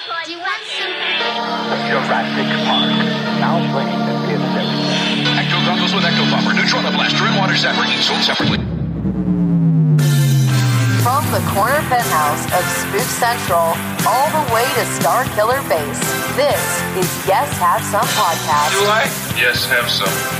Do you want some? Jurassic Park. Now playing the fifth episode. Ecto goggles with Ecto Buffer, Neutrona Blaster, and Water Zapper, sold separately. From the corner penthouse of Spook Central all the way to Star Killer Base, this is Yes Have Some Podcast. Do I? Yes, have some.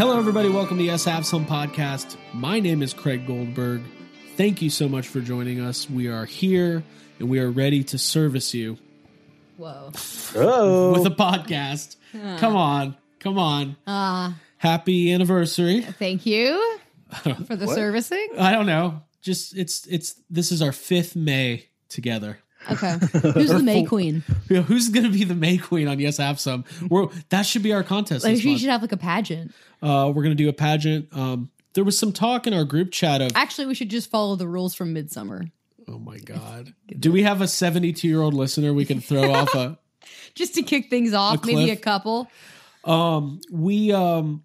Hello, everybody. Welcome to Yes Have Some podcast. My name is Craig Goldberg. Thank you so much for joining us. We are here and we are ready to service you Whoa. with a podcast. Come on, come on. Uh, Happy anniversary. thank you for the servicing. I don't know. Just it's it's this is our fifth May together. Okay. Who's the May Queen? Know, Who's going to be the May Queen on Yes I Have Some? We're, that should be our contest. Like, this we month. should have like a pageant. Uh, we're going to do a pageant. Um, there was some talk in our group chat of Actually, we should just follow the rules from Midsummer. Oh my god. Do we have a 72 year old listener we can throw off a Just to kick things off, A maybe a couple. um we um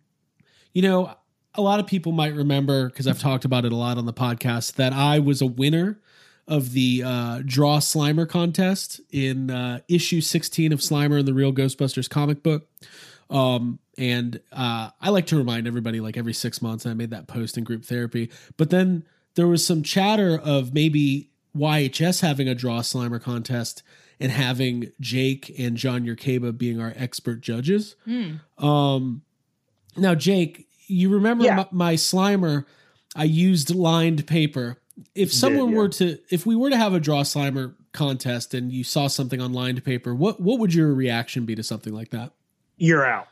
you know a lot of people might remember because I've talked about it a lot on the podcast that I was a winner of the uh draw Slimer contest in uh issue 16 of Slimer and the Real Ghostbusters comic book. Um and uh I like to remind everybody like every 6 months I made that post in group therapy. But then there was some chatter of maybe YHS having a draw Slimer contest and having Jake and John Yerkeba being our expert judges. Um, now, Jake, you remember Yeah. my, my Slimer? I used lined paper. If someone yeah. were to, if we were to have a draw Slimer contest and you saw something on lined paper, what what would your reaction be to something like that? You're out.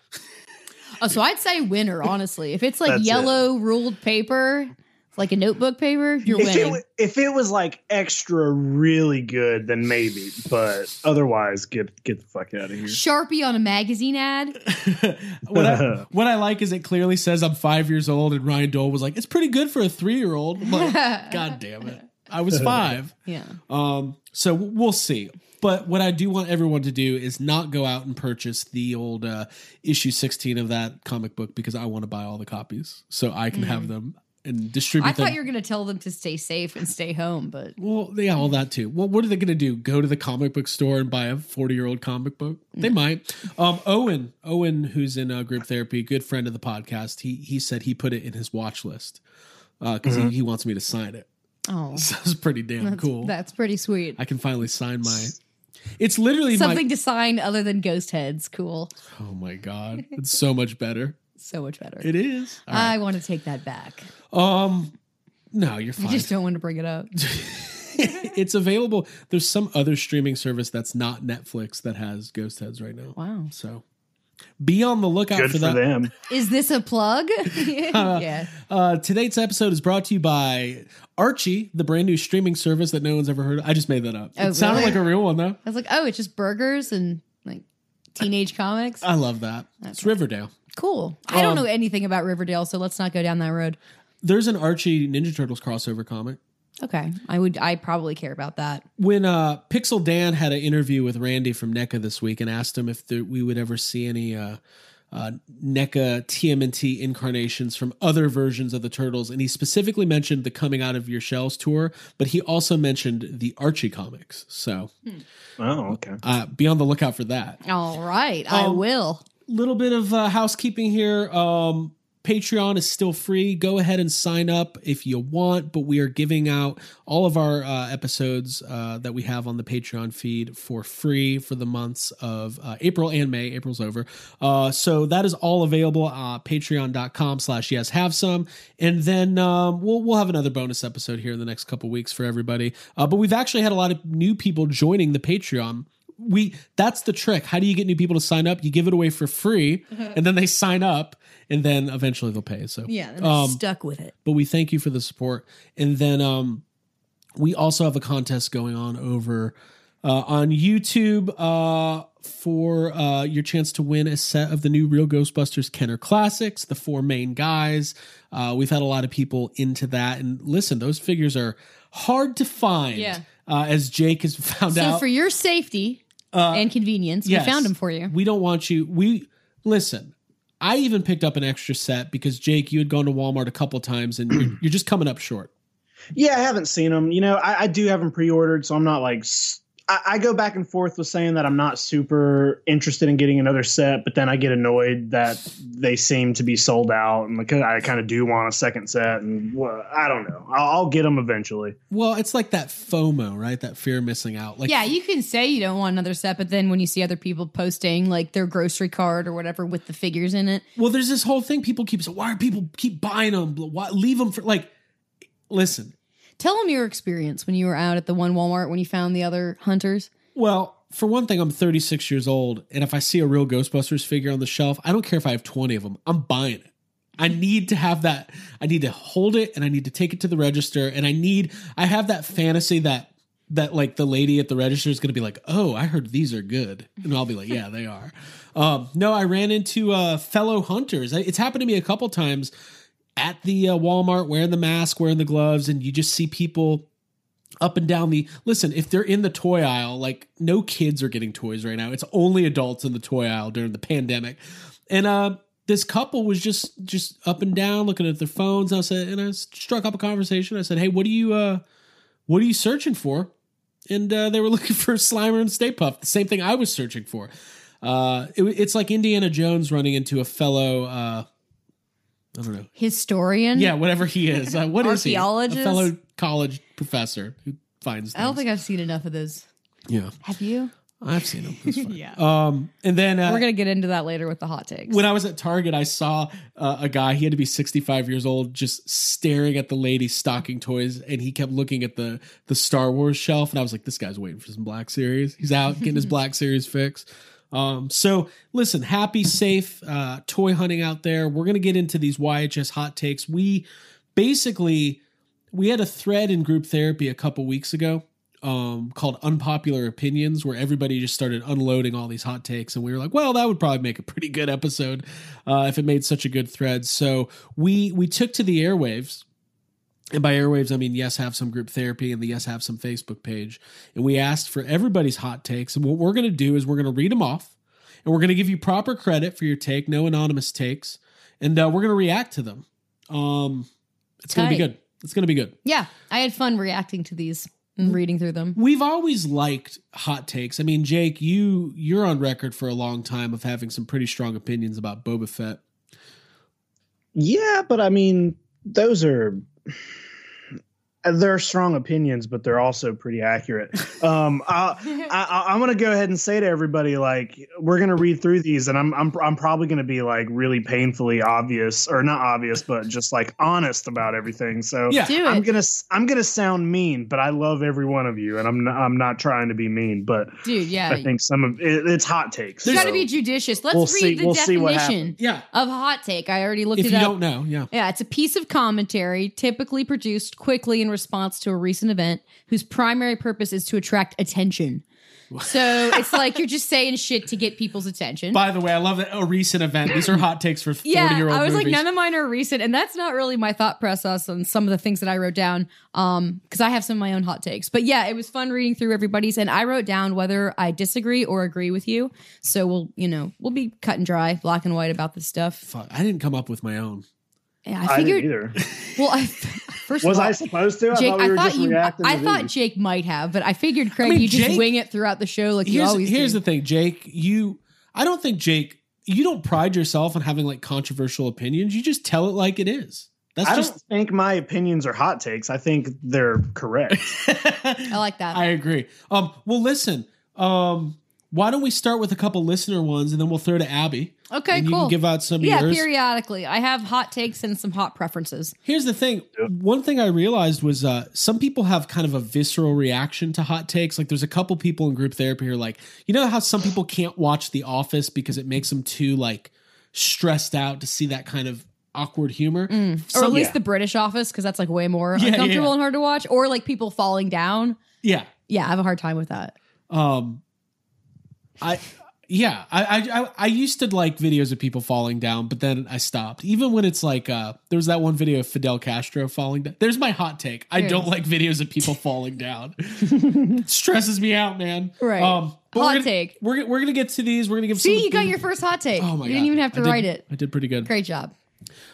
Oh, so I'd say winner, honestly. If it's like That's it. yellow ruled paper, like a notebook paper, you're If it, winning. wa- if it was like extra really good, then maybe. But otherwise, get get the fuck out of here. Sharpie on a magazine ad. what I what I like is it clearly says I'm five years old, and Ryan Dole was like, "It's pretty good for a three year old." Like, God damn it, I was five. Yeah. Um, so we'll see. But what I do want everyone to do is not go out and purchase the old uh, issue 16 of that comic book because I want to buy all the copies so I can have them and distribute. I them. thought you were going to tell them to stay safe and stay home, but well, yeah, all that too. Well, what are they going to do? Go to the comic book store and buy a 40 year old comic book? They might. Um, Owen, Owen, who's in uh, group therapy, good friend of the podcast, he he said he put it in his watch list because he, he wants me to sign it. oh, So it's pretty damn that's, cool. that's pretty sweet. I can finally sign my. It's literally Something my. to sign other than ghost heads. Cool. Oh my god, it's so much better. So much better. It is. All I want to take that back. Um, no, you're I just don't want to bring it up. it's available. There's some other streaming service that's not Netflix that has Ghostheads right now. Wow. So be on the lookout Good for for that. them. Is this a plug? yeah. Uh, today's episode is brought to you by Archie, the brand new streaming service that no one's ever heard of. I just made that up. Oh, it sounded really? like a real one though. I was like, oh, it's just burgers and like teenage comics. I love that. It's Riverdale. Cool. I don't Um, know anything about Riverdale, so let's not go down that road. There's an Archie Ninja Turtles crossover comic. Okay. I would I probably care about that. when uh Pixel Dan had an interview with Randy from NECA this week and asked him if there, we would ever see any uh uh, NECA TMNT incarnations from other versions of the Turtles, and he specifically mentioned the Coming Out of Your Shells tour, but he also mentioned the Archie comics. So Oh, okay. uh, be on the lookout for that. All right. I Um, will. Little bit of uh, housekeeping here. Um, Patreon is still free. Go ahead and sign up if you want, but we are giving out all of our uh, episodes uh, that we have on the Patreon feed for free for the months of uh, April and May. April's over. Uh, so that is all available uh, patreon.com slash yes have some. And then um, we'll, we'll have another bonus episode here in the next couple weeks for everybody. Uh, but we've actually had a lot of new people joining the Patreon we that's the trick. How do you get new people to sign up? You give it away for free, and then they sign up, and then eventually they'll pay. So Yeah, um, stuck with it. but we thank you for the support, and then um, we also have a contest going on over uh, on YouTube uh, for uh, your chance to win a set of the new Real Ghostbusters Kenner Classics, the four main guys. Uh, we've had a lot of people into that. And listen, those figures are hard to find, Yeah. uh, as Jake has found So out. for your safety Uh, and convenience, Yes. we found them for you. We don't want you. We listen. I even picked up an extra set because Jake, you had gone to Walmart a couple times and you're, you're just coming up short. Yeah, I haven't seen them. You know, I, I do have them pre-ordered, so I'm not like. s- I, I go back and forth with saying that I'm not super interested in getting another set, but then I get annoyed that they seem to be sold out, and because I kind of do want a second set, and well, I don't know. I'll, I'll get them eventually. Well, it's like that FOMO, right? That fear of missing out. Like, yeah, you can say you don't want another set, but then when you see other people posting like their grocery card or whatever with the figures in it, Well, there's this whole thing. People keep saying, "Why are people keep buying them? Why leave them for like?" Listen, tell them your experience when you were out at the one Walmart when you found the other hunters. well, for one thing, I'm 36 years old, and if I see a real Ghostbusters figure on the shelf, I don't care if I have 20 of them. I'm buying it. I need to have that. I need to hold it, and I need to take it to the register, and I need. I have that fantasy that that like the lady at the register is going to be like, "Oh, I heard these are good," and I'll be like, "Yeah, they are." Um, no, I ran into uh, fellow hunters. It's happened to me a couple times at the uh, Walmart wearing the mask, wearing the gloves, and you just see people up and down the listen if they're in the toy aisle like no kids are getting toys right now. It's only adults in the toy aisle during the pandemic. And uh this couple was just just up and down looking at their phones. And i said and i struck up a conversation. I said hey what are you uh what are you searching for? And uh, they were looking for slimer and stay puft the same thing i was searching for. Uh it, it's like indiana jones running into a fellow uh i don't know Historian. yeah, whatever he is. Uh, what is he? A Archaeologist? fellow college professor who finds. Things. I don't think I've seen enough of those. Yeah, Have you? I've seen him. It's fine. Yeah. Um, and then uh, We're gonna get into that later with the hot takes. when I was at Target, I saw uh, a guy. He had to be 65 years old, just staring at the lady stocking toys, and he kept looking at the the Star Wars shelf. And I was like, "This guy's waiting for some Black Series. He's out getting his Black Series fix." Um, so listen, happy, safe uh, toy hunting out there. We're gonna get into these YHS hot takes. We basically we had a thread in group therapy a couple weeks ago um, called unpopular opinions where everybody just started unloading all these hot takes and we were like well that would probably make a pretty good episode uh, if it made such a good thread so we we took to the airwaves and by airwaves i mean yes have some group therapy and the yes have some facebook page and we asked for everybody's hot takes and what we're going to do is we're going to read them off and we're going to give you proper credit for your take no anonymous takes and uh, we're going to react to them um, it's going to be good it's going to be good yeah, I had fun reacting to these and reading through them. We've always liked hot takes. I mean, Jake, you you're on record for a long time of having some pretty strong opinions about Boba Fett. Yeah, but I mean, those are they're strong opinions, but they're also pretty accurate. Um, I, I, I'm going to go ahead and say to everybody, like, we're going to read through these, and I'm I'm I'm probably going to be like really painfully obvious, or not obvious, but just like honest about everything. So Yeah. I'm it. gonna I'm gonna sound mean, but I love every one of you, and I'm not, I'm not trying to be mean, but Dude, yeah. I think some of it, it's hot takes. you got to so- be judicious. Let's we'll read see- the we'll definition Yeah. of hot take. I already looked it up. If it you up. don't know, yeah. Yeah, it's a piece of commentary typically produced quickly in response to a recent event whose primary purpose is to attract attention. So it's like you're just saying shit to get people's attention. By the way, I love that a recent event. These are hot takes for 40 yeah, year old I was movies. like, none of mine are recent, and that's not really my thought process on some of the things that I wrote down. Um, because I have some of my own hot takes. But yeah, it was fun reading through everybody's, and I wrote down whether I disagree or agree with you. So we'll, you know, we'll be cut and dry, black and white about this stuff. Fuck, I didn't come up with my own. Yeah, I I didn't figured. either. well, I, first Was of all, I supposed to? I Jake, thought we I thought you. I thought these. Jake might have, but I figured Craig, mean, you just wing it throughout the show like you Here's, always here's do. the thing, Jake. You, I don't think Jake. You don't pride yourself on having like controversial opinions. You just tell it like it is. That's I just. don't think my opinions are hot takes. I think they're correct. I like that. I agree. Um. Well, listen. Um. Why don't we start with a couple listener ones, and then we'll throw to Abby. okay, and you cool. can give out some yeah, yours. periodically. I have hot takes and some hot preferences. Here's the thing. One thing I realized was uh, some people have kind of a visceral reaction to hot takes. Like, there's a couple people in group therapy who are like, you know how some people can't watch The Office because it makes them too like stressed out to see that kind of awkward humor. Or Some- at least yeah. the British office, because that's like way more Yeah, uncomfortable yeah. and hard to watch. Or like people falling down. yeah. Yeah, I have a hard time with that. Um, I yeah, I, I I used to like videos of people falling down, but then I stopped. Even when it's like uh, there was that one video of Fidel Castro falling down. There's my hot take. I There it don't is. like videos of people falling down. it stresses me out, man. Right. Um, but Hot we're gonna, take. We're we're gonna get to these. We're gonna give. See, you got your first hot take. Oh my you god! didn't even have to I did- write it. I did pretty good. Great job.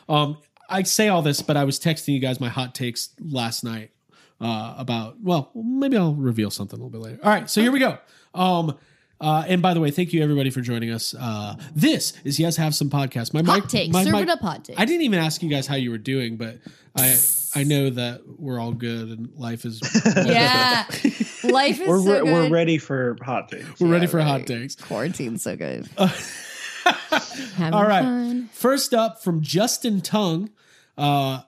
Um, I say all this, but I was texting you guys my hot takes last night uh, about. Well, maybe I'll reveal something a little bit later. All right, so here we go. Um, uh, and by the way, thank you everybody for joining us. Uh, this is yes, have some podcast. My Hot mic- take. my Serve mic- it up, hot take. I didn't even ask you guys how you were doing, but I I know that we're all good and life is. Yeah. Life is We're, so re- good. we're ready for hot takes. we're ready Yeah, for hot right. takes. Quarantine's so good. Having All right. fun. First up from Justin Tongue. Uh,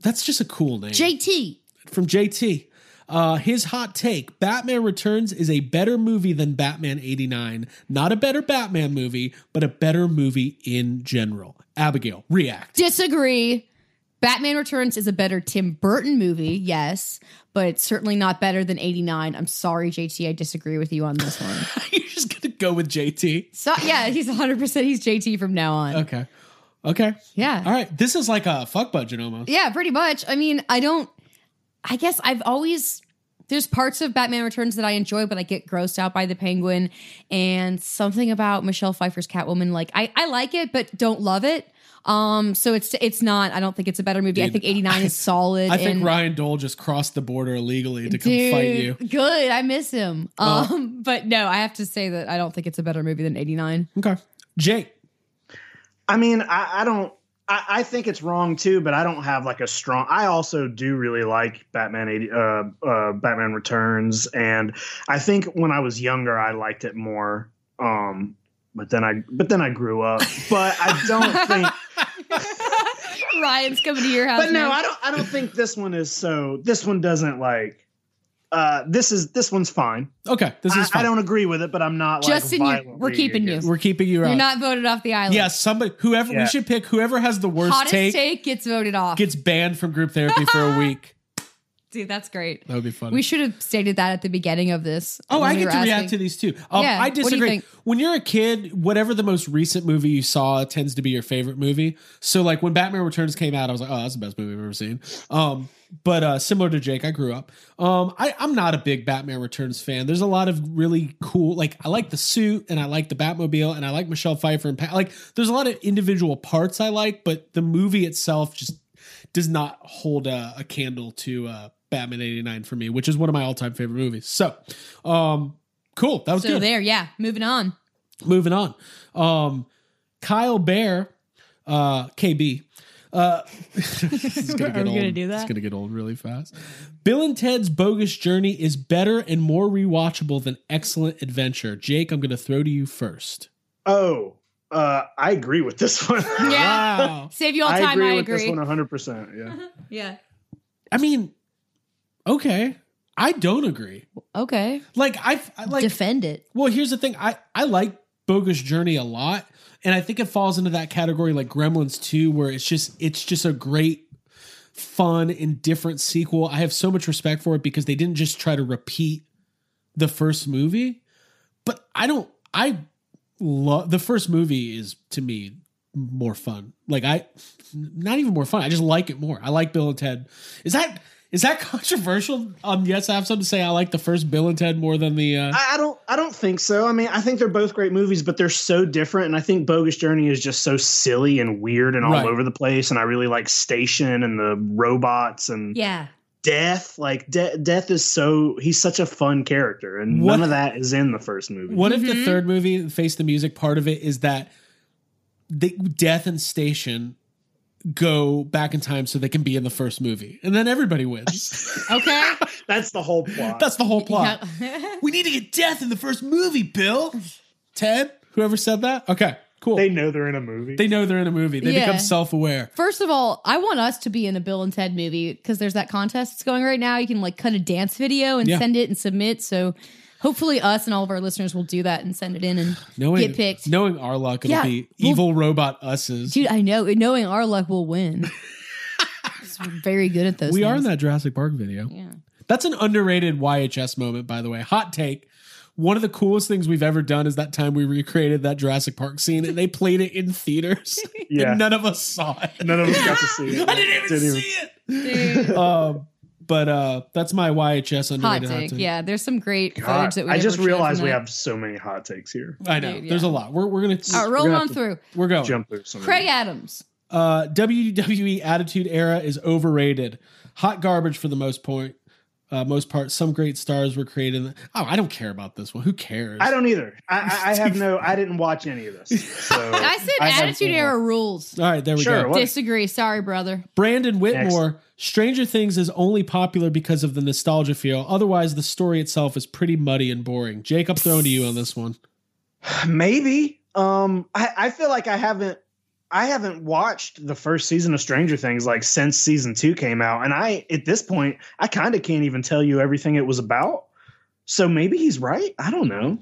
that's just a cool name. JT. from JT. Uh, his hot take Batman Returns is a better movie than Batman 89. Not a better Batman movie, but a better movie in general. Abigail, react. Disagree. Batman Returns is a better Tim Burton movie, yes, but it's certainly not better than 89. I'm sorry, JT. I disagree with you on this one. You're just going to go with JT. So, yeah, he's 100% he's JT from now on. Okay. Okay. Yeah. All right. This is like a fuck budget almost. Yeah, pretty much. I mean, I don't. I guess I've always there's parts of Batman Returns that I enjoy, but I get grossed out by the Penguin and something about Michelle Pfeiffer's Catwoman. Like I, I like it, but don't love it. Um, so it's it's not. I don't think it's a better movie. I think 89 is solid. I think and- Ryan Dole just crossed the border illegally to come Dude, fight you. Good, I miss him. Um, but no, I have to say that I don't think it's a better movie than 89. Okay. Jake. I mean, I, I don't. I, I think it's wrong too, but I don't have like a strong. I also do really like Batman eighty, uh, uh, Batman Returns, and I think when I was younger, I liked it more. Um, but then I, but then I grew up. But I don't think. Ryan's coming to your house. But no, now. I don't. I don't think this one is so. This one doesn't like. Uh, this is this one's fine. Okay. This I, is fine. I don't agree with it, but I'm not. Justin, like, you- we're violently keeping you. We're keeping you You're out. not voted off the island. yeah, somebody, whoever, we should pick whoever has the worst Hottest take, take gets voted off. gets banned from group therapy for a week. Dude, that's great. That would be fun. We should have stated that at the beginning of this. Oh, I we get were to react to these too. Um, Yeah, I what do you disagree. think? When you're a kid, whatever the most recent movie you saw tends to be your favorite movie. So, like when Batman Returns came out, I was like, "Oh, that's the best movie I've ever seen." Um, but uh, similar to Jake, I grew up. Um, I, I'm not a big Batman Returns fan. There's a lot of really cool, like I like the suit and I like the Batmobile and I like Michelle Pfeiffer and Pat. Like, there's a lot of individual parts I like, but the movie itself just does not hold a, a candle to uh, Batman '89 for me, which is one of my all-time favorite movies. So, um, cool. That was So good. there, yeah. Moving on. Moving on. Um, Kyle Bear, uh, KB. Uh, this is gonna Are get we gonna do that? It's gonna get old really fast. Bill and Ted's Bogus Journey is better and more rewatchable than Excellent Adventure. Jake, I'm gonna throw to you first. Oh, uh, I agree with this one. Yeah. Wow. Save you all time. I agree I with this agree. one 100. percent Yeah. Yeah. I mean, okay. I don't agree. Okay. Like I, I like Defend it. Well, here's the thing. I I like Bogus Journey a lot, and I think it falls into that category like Gremlins 2 where it's just it's just a great fun and different sequel. I have so much respect for it because they didn't just try to repeat the first movie. But I don't I love the first movie is to me more fun. Like I not even more fun. I just like it more. I like Bill and Ted. Is that is that controversial? Um yes, I have something to say I like the first Bill and Ted more than the uh I, I don't. I don't think so. I mean, I think they're both great movies, but they're so different. And I think Bogus Journey is just so silly and weird and all Right. over the place. And I really like Station and the robots and Yeah. Death. Like De- Death is so he's such a fun character, and What- none of that is in the first movie. What if the third movie, Face the Music, part of it is that the Death and Station go back in time so they can be in the first movie, and then everybody wins. Okay. That's the whole plot. That's the whole plot. Yeah. We need to get Death in the first movie, Bill. Ted, whoever said that. Okay, cool. they They, know they're in a movie. They know they're in a movie. They Yeah. become self-aware. First of all, I want us to be in a Bill and Ted movie because there's that contest that's going right now. You can like cut a dance video and Yeah. send it and submit. So hopefully us and all of our listeners will do that and send it in and Knowing, get picked. Knowing our luck, it'll Yeah, be well- evil robot us's. Dude, I know. Knowing our luck we'll win. we're very good at those. we are in that Jurassic Park video. Yeah. That's an underrated YHS moment, by the way. Hot take. one of the coolest things we've ever done is that time we recreated that Jurassic Park scene and they played it in theaters. Yeah. and none of us saw it. None of us got to see it. I didn't even see it. Dude. Um, but uh, that's my YHS Hot underrated take. Yeah, there's some great God, footage that we I just realized we that. have so many hot takes here. I know. Dude, There's a lot. We're, we're gonna All right, We're roll gonna on have to- through. we're going. Jump through some. Craig. Adams. Uh, WWE Attitude Era is overrated. Hot garbage for the most point. Uh, most part, some great stars were created. Oh, I don't care about this one. Who cares? I don't either. I, I, I have no. I didn't watch any of this. So I said have Attitude no- Era rules. All right, there we Sure, go. what- Disagree. Sorry, brother. Brandon Whitmore. Stranger Things is only popular because of the nostalgia feel. Otherwise, the story itself is pretty muddy and boring. Jake, I'm throwing to you on this one. Maybe. Um, I, I feel like I haven't. I haven't watched the first season of Stranger Things like since season two came out, and I at this point I kind of can't even tell you everything it was about. So maybe he's right. I don't know.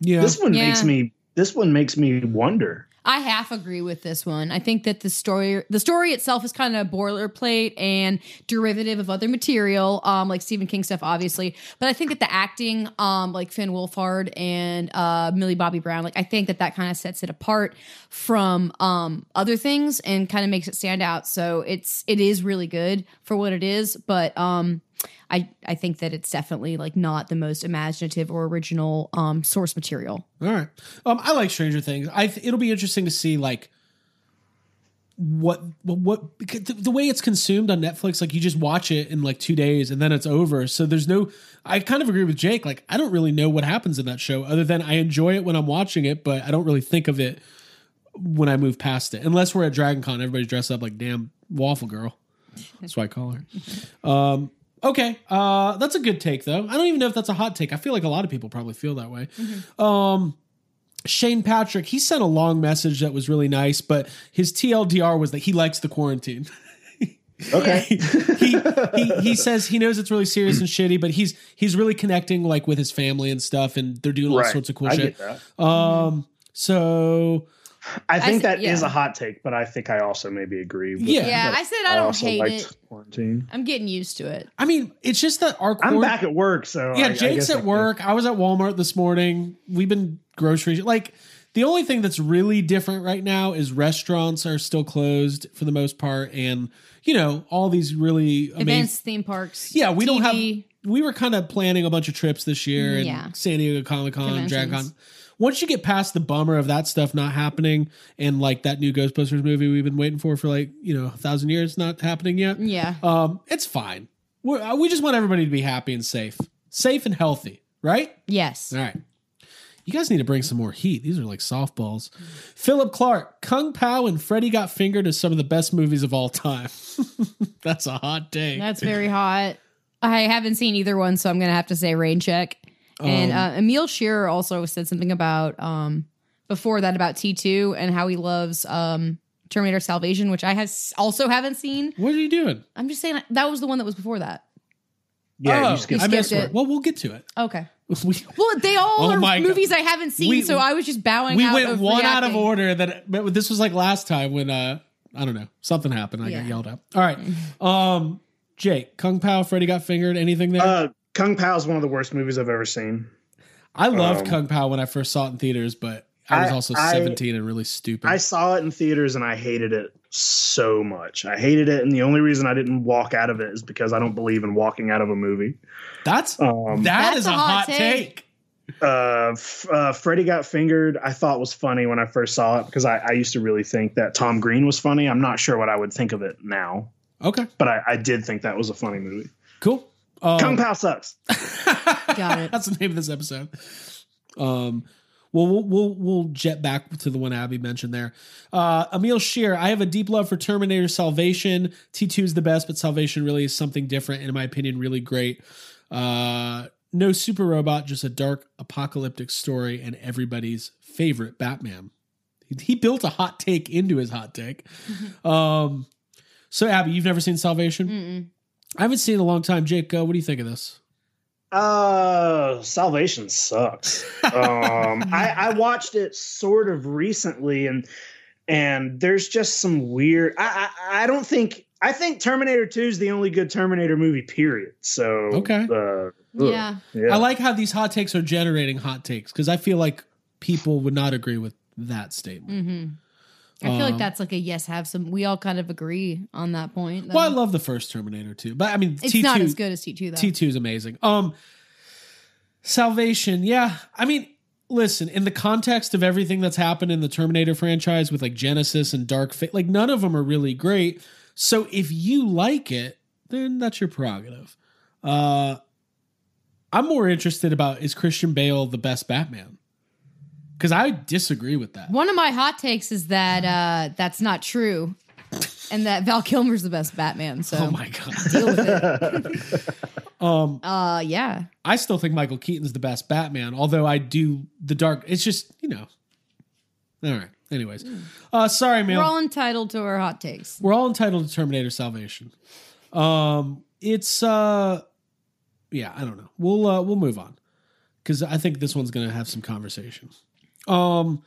Yeah, This one Yeah. makes me. This one makes me wonder. I half agree with this one. I think that the story, the story itself, is kind of boilerplate and derivative of other material, um, like Stephen King stuff, obviously. But I think that the acting, um, like Finn Wolfhard and uh, Millie Bobby Brown, like I think that that kind of sets it apart from um, other things and kind of makes it stand out. So it's it is really good for what it is, but um, I I think that it's definitely like not the most imaginative or original um, source material. All right. Um, I like Stranger Things. I th- it'll be interesting to see like what what, what because the, the way it's consumed on Netflix. Like you just watch it in like two days and then it's over. So there's no. I kind of agree with Jake. Like I don't really know what happens in that show other than I enjoy it when I'm watching it, but I don't really think of it when I move past it. Unless we're at Dragon Con, everybody's dressed up like damn waffle girl. That's what I call her. Um, okay, uh, that's a good take though. I don't even know if that's a hot take. I feel like a lot of people probably feel that way. Um, Shane Patrick, he sent a long message that was really nice, but his TLDR was that he likes the quarantine. Okay. he, he he says he knows it's really serious and shitty, but he's he's really connecting like with his family and stuff, and they're doing all Right. sorts of cool I shit. get that. Um, so I think said- that is yeah. a hot take, but I think I also maybe agree. With Yeah. Yeah, I said I don't also hate liked it. Quarantine. I'm getting used to it. I mean, it's just that our I'm back at work, so Yeah, I- I Jake's guess at work. I was at Walmart this morning. We've been grocery like the only thing that's really different right now is restaurants are still closed for the most part, and you know all these really amazing. Events, theme parks. Yeah, we don't have. We were kind of planning a bunch of trips this year, mm, and Yeah. San Diego Comic Con, Conventions. Once you get past the bummer of that stuff not happening, and like that new Ghostbusters movie we've been waiting for for like you know a thousand years not happening yet, Yeah. um, it's fine. We're, uh, we just want everybody to be happy and safe, safe and healthy, right? Yes. All right. You guys need to bring some more heat. These are like softballs. Philip Clark, Kung Pow, and Freddy Got Fingered are some of the best movies of all time. That's a hot day. That's very hot. I haven't seen either one, so I'm gonna have to say Rain Check. And uh, Emil Shearer also said something about um, before that about T2 and how he loves um, Terminator Salvation, which I has also haven't seen. what are you doing? I'm just saying that was the one that was before that. Yeah, Oh, you skipped I missed it. it. Well, we'll get to it. Okay. We, Well, they all Oh are my God. movies I haven't seen, We- so I was just bowing we out. went of one out of order. That this was like last time when uh I don't know something happened. I Yeah. got yelled at. All right, um, Jake, Kung Pow, Freddy Got Fingered. Anything there? Uh, Kung Pow is one of the worst movies I've ever seen. I loved um, Kung Pow when I first saw it in theaters, but I was also I- 17 and really stupid. I saw it in theaters and I hated it so much. I hated it, and the only reason I didn't walk out of it is because I don't believe in walking out of a movie. That's Um, that That's is a a hot hot take. take. uh, f- uh, Freddy Got Fingered, I thought was funny when I first saw it because I, I used to really think that Tom Green was funny. I'm not sure what I would think of it now, Okay, but I, I did think that was a funny movie. cool. Um, Kung Pow sucks. Got it. That's the name of this episode. Um, well, we'll we'll we'll jet back to the one Abby mentioned there. Uh, Emil Shear, I have a deep love for Terminator Salvation. T two is the best, but Salvation really is something different, and in my opinion, really great. Uh, no super robot, just a dark apocalyptic story, and everybody's favorite Batman. He, he built a hot take into his hot take. Um, so Abby, you've never seen Salvation? Mm-mm. I haven't seen it in a long time. Jake, uh, what do you think of this? Uh, Salvation sucks. Um, I, I watched it sort of recently, and and there's just some weird. I I, I don't think I think Terminator 2 is the only good Terminator movie, period. So Okay. uh. Yeah. yeah. I like how these hot takes are generating hot takes because I feel like people would not agree with that statement. hmm I feel Um, like that's like a yes, have some. We all kind of agree on that point. Well, I love the first Terminator too, but I mean, it's T2, not as good as T two though. T2 is amazing. Um Salvation, yeah. I mean, listen, in the context of everything that's happened in the Terminator franchise with like Genisys and Dark Fate, like none of them are really great. So if you like it, then that's your prerogative. Uh I'm more interested about is Christian Bale the best Batman? Cuz I disagree with that. One of my hot takes is that uh, that's not true, and that Val Kilmer's the best Batman. So Oh my god. deal with it. Um Uh, yeah. I still think Michael Keaton's the best Batman, although I do the dark. It's just you know. All right. Anyways, uh, sorry, man. We're all entitled to our hot takes. We're all entitled to Terminator Salvation. Um, it's uh, yeah, I don't know. We'll uh, we'll move on because I think this one's gonna have some conversation. Um,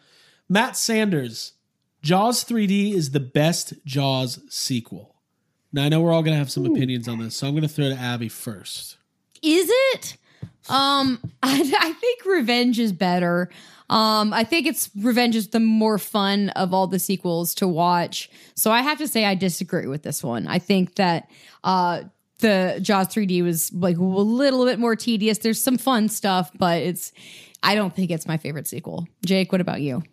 Matt Sanders, Jaws 3D is the best Jaws sequel. Now I know we're all gonna have some opinions on this, so I'm gonna throw to Abby first. Is it? Um, I, I think Revenge is better. Um, I think it's Revenge is the more fun of all the sequels to watch. So I have to say I disagree with this one. I think that uh the Jaws 3D was like a little bit more tedious. There's some fun stuff, but it's I don't think it's my favorite sequel. Jake, what about you?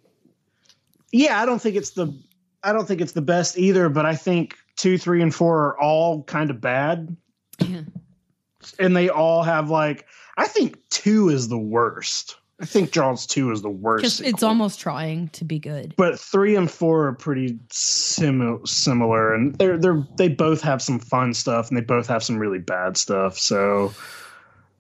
yeah, I don't think it's the I don't think it's the best either, but I think two, three, and four are all kind of bad. Yeah. And they all have like I think two is the worst. I think Jaws two is the worst. Because it's almost trying to be good. but three and four are pretty simi- similar, and they're they're they both have some fun stuff, and they both have some really bad stuff. So,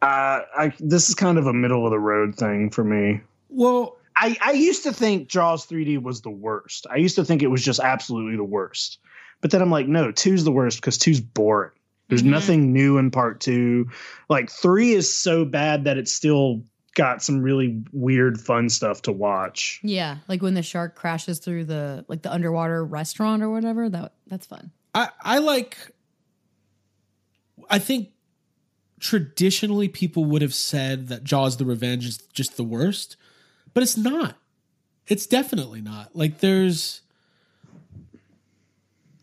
uh, I this is kind of a middle of the road thing for me. Well, I I used to think Jaws 3D was the worst. I used to think it was just absolutely the worst. But then I'm like, no, two's the worst because two's boring. There's Mhm. nothing new in part two. Like three is so bad that it's still got some really weird, fun stuff to watch. Yeah, like when the shark crashes through the like the underwater restaurant or whatever. That that's fun. I I like. I think traditionally people would have said that Jaws: The Revenge is just the worst, but it's not. It's definitely not. Like there's.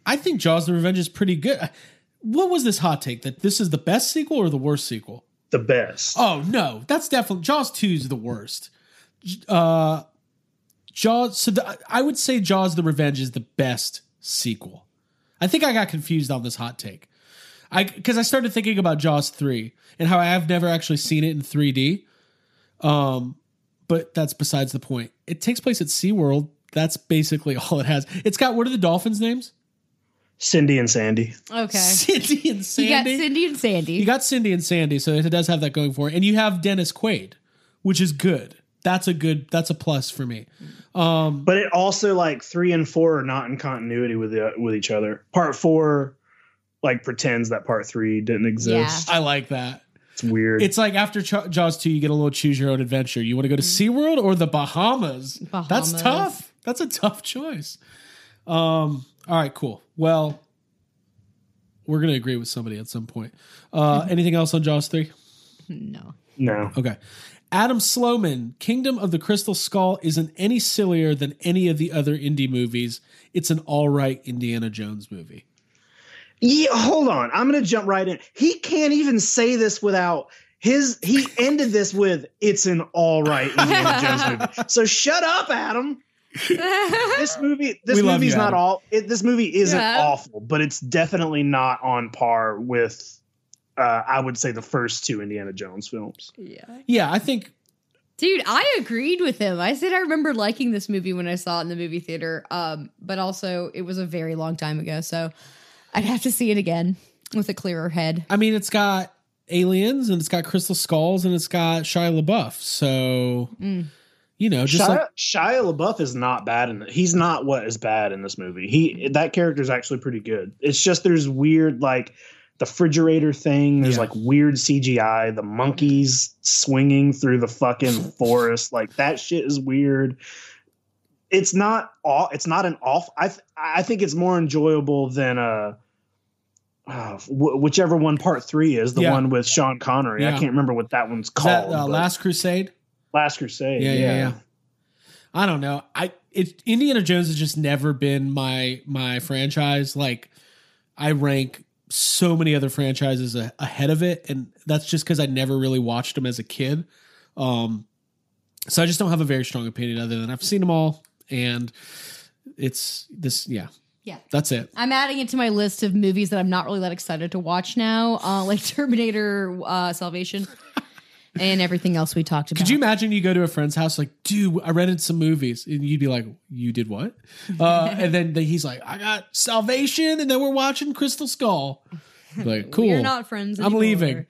I think Jaws: The Revenge is pretty good. What was this hot take that this is the best sequel or the worst sequel? The best. Oh no, that's definitely Jaws two is the worst. Uh, Jaws. So the, I would say Jaws: The Revenge is the best sequel. I think I got confused on this hot take. I because I started thinking about Jaws three and how I have never actually seen it in three D. Um, but that's besides the point. It takes place at SeaWorld. That's basically all it has. It's got what are the dolphins' names? Cindy and Sandy. Okay. Cindy and Sandy. You got Cindy and Sandy. You got Cindy and Sandy, so it does have that going for it. And you have Dennis Quaid, which is good. That's a good. That's a plus for me. Um, But it also like three and four are not in continuity with the, with each other. Part four like pretends that part three didn't exist. I like that. It's weird. It's like after Ch- Jaws two, you get a little choose your own adventure. You want to go to SeaWorld or the Bahamas? Bahamas. That's tough. That's a tough choice. Um. All right. Cool. Well, we're gonna agree with somebody at some point. Uh, anything else on Jaws three? no. no. Okay. Adam Sloman, Kingdom of the Crystal Skull isn't any sillier than any of the other indie movies. It's an all right Indiana Jones movie. Yeah, hold on. I'm gonna jump right in. He can't even say this without his he ended this with it's an all right Indiana Jones movie. So shut up, Adam. This movie this We movie's you, not Adam. all it, this movie isn't Yeah. awful, but it's definitely not on par with uh, I would say the first two Indiana Jones films. Yeah. Yeah, I think Dude, I agreed with him. I said I remember liking this movie when I saw it in the movie theater. Um, but also it was a very long time ago, so I'd have to see it again with a clearer head. I mean it's got aliens and it's got crystal skulls and it's got Shia LaBeouf. So Mm. you know, just Shia, like Shia LaBeouf is not bad in it. He's not what is bad in this movie. He that character is actually pretty good. It's just there's weird like the refrigerator thing. There's Yeah. like weird CGI. The monkeys swinging through the fucking forest. Like that shit is weird. It's not all. It's not an off. I th- I think it's more enjoyable than uh uh, wh- whichever one part three is, the Yeah. one with Sean Connery. I can't remember what that one's Is that called. uh, Last Crusade? Last Crusade. Yeah, yeah, yeah. I don't know. I it Indiana Jones has just never been my my franchise. Like I rank so many other franchises a, ahead of it, and that's just because I never really watched them as a kid. Um, so I just don't have a very strong opinion other than I've seen them all, and it's this. Yeah, Yeah. that's it. I'm adding it to my list of movies that I'm not really that excited to watch now, uh, like Terminator uh, Salvation and everything else we talked about. Could you imagine you go to a friend's house like, dude, I rented some movies, and you'd be like, you did what? Uh, and then he's like, I got Salvation, and then we're watching Crystal Skull. Like, cool. We're not friends. I'm leaving.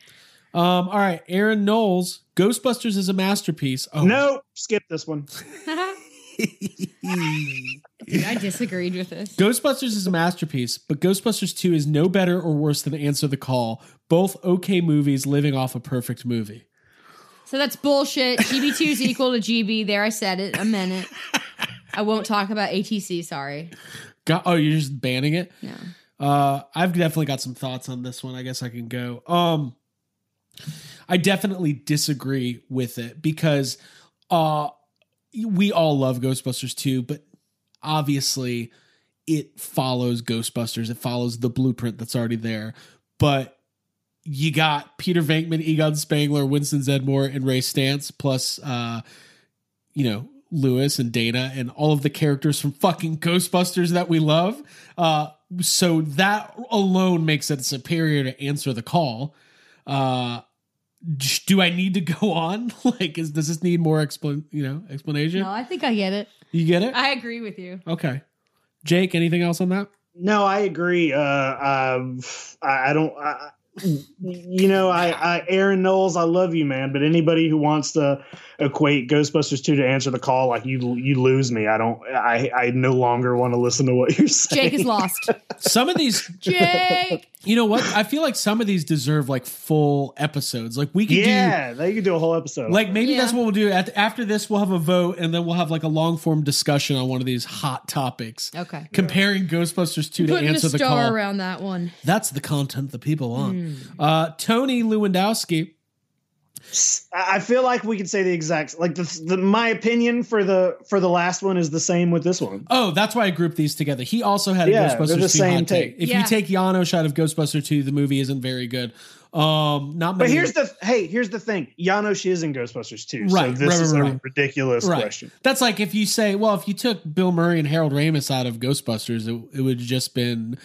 Um, all right, Aaron Knowles, Ghostbusters is a masterpiece. Oh, No, skip this one. Dude, I disagreed with this. Ghostbusters is a masterpiece, but Ghostbusters 2 is no better or worse than Answer the Call. Both okay movies living off a perfect movie. So that's bullshit. GB2 is equal to GB. There, I said it. A minute. I won't talk about ATC. Sorry. Got, oh, you're just banning it? No. Uh, I've definitely got some thoughts on this one. I guess I can go. Um, I definitely disagree with it because uh, we all love Ghostbusters 2, but obviously it follows Ghostbusters. It follows the blueprint that's already there. But you got Peter Venkman, Egon Spengler, Winston Zeddemore, and Ray Stantz, plus uh, you know, Lewis and Dana and all of the characters from fucking Ghostbusters that we love. Uh, so that alone makes it superior to answer the call. Uh, do I need to go on? like, is does this need more explan you know explanation? No, I think I get it. You get it? I agree with you. okay. Jake, anything else on that? No, I agree. Uh, um, I, I don't. I, you know, I, I, Aaron Knowles, I love you, man. But anybody who wants to equate Ghostbusters two to answer the call, like you, you lose me. I don't. I, I no longer want to listen to what you're saying. Jake is lost. Some of these, Jake. You know what? I feel like some of these deserve like full episodes. Like we could do Yeah, they could do a whole episode. Like maybe Yeah. that's what we'll do. At, after this, we'll have a vote, and then we'll have like a long form discussion on one of these hot topics. Okay. Comparing Ghostbusters two to Putting a answer the star call. around that one. That's the content the people want. Hmm. Uh, Tony Lewandowski. I I feel like we could say the exact like the, the my opinion for the for the last one is the same with this one. Oh, that's why I grouped these together. He also had a Yeah, Ghostbusters the 2 same hot take. take. If Yeah. you take Janosz out of Ghostbuster 2, the movie isn't very good. Um, not But many. here's the hey, here's the thing. Janosz is in Ghostbusters too. Right, so this right, is right, a right. ridiculous right. question. That's like if you say, well, if you took Bill Murray and Harold Ramis out of Ghostbusters, it, it would have just been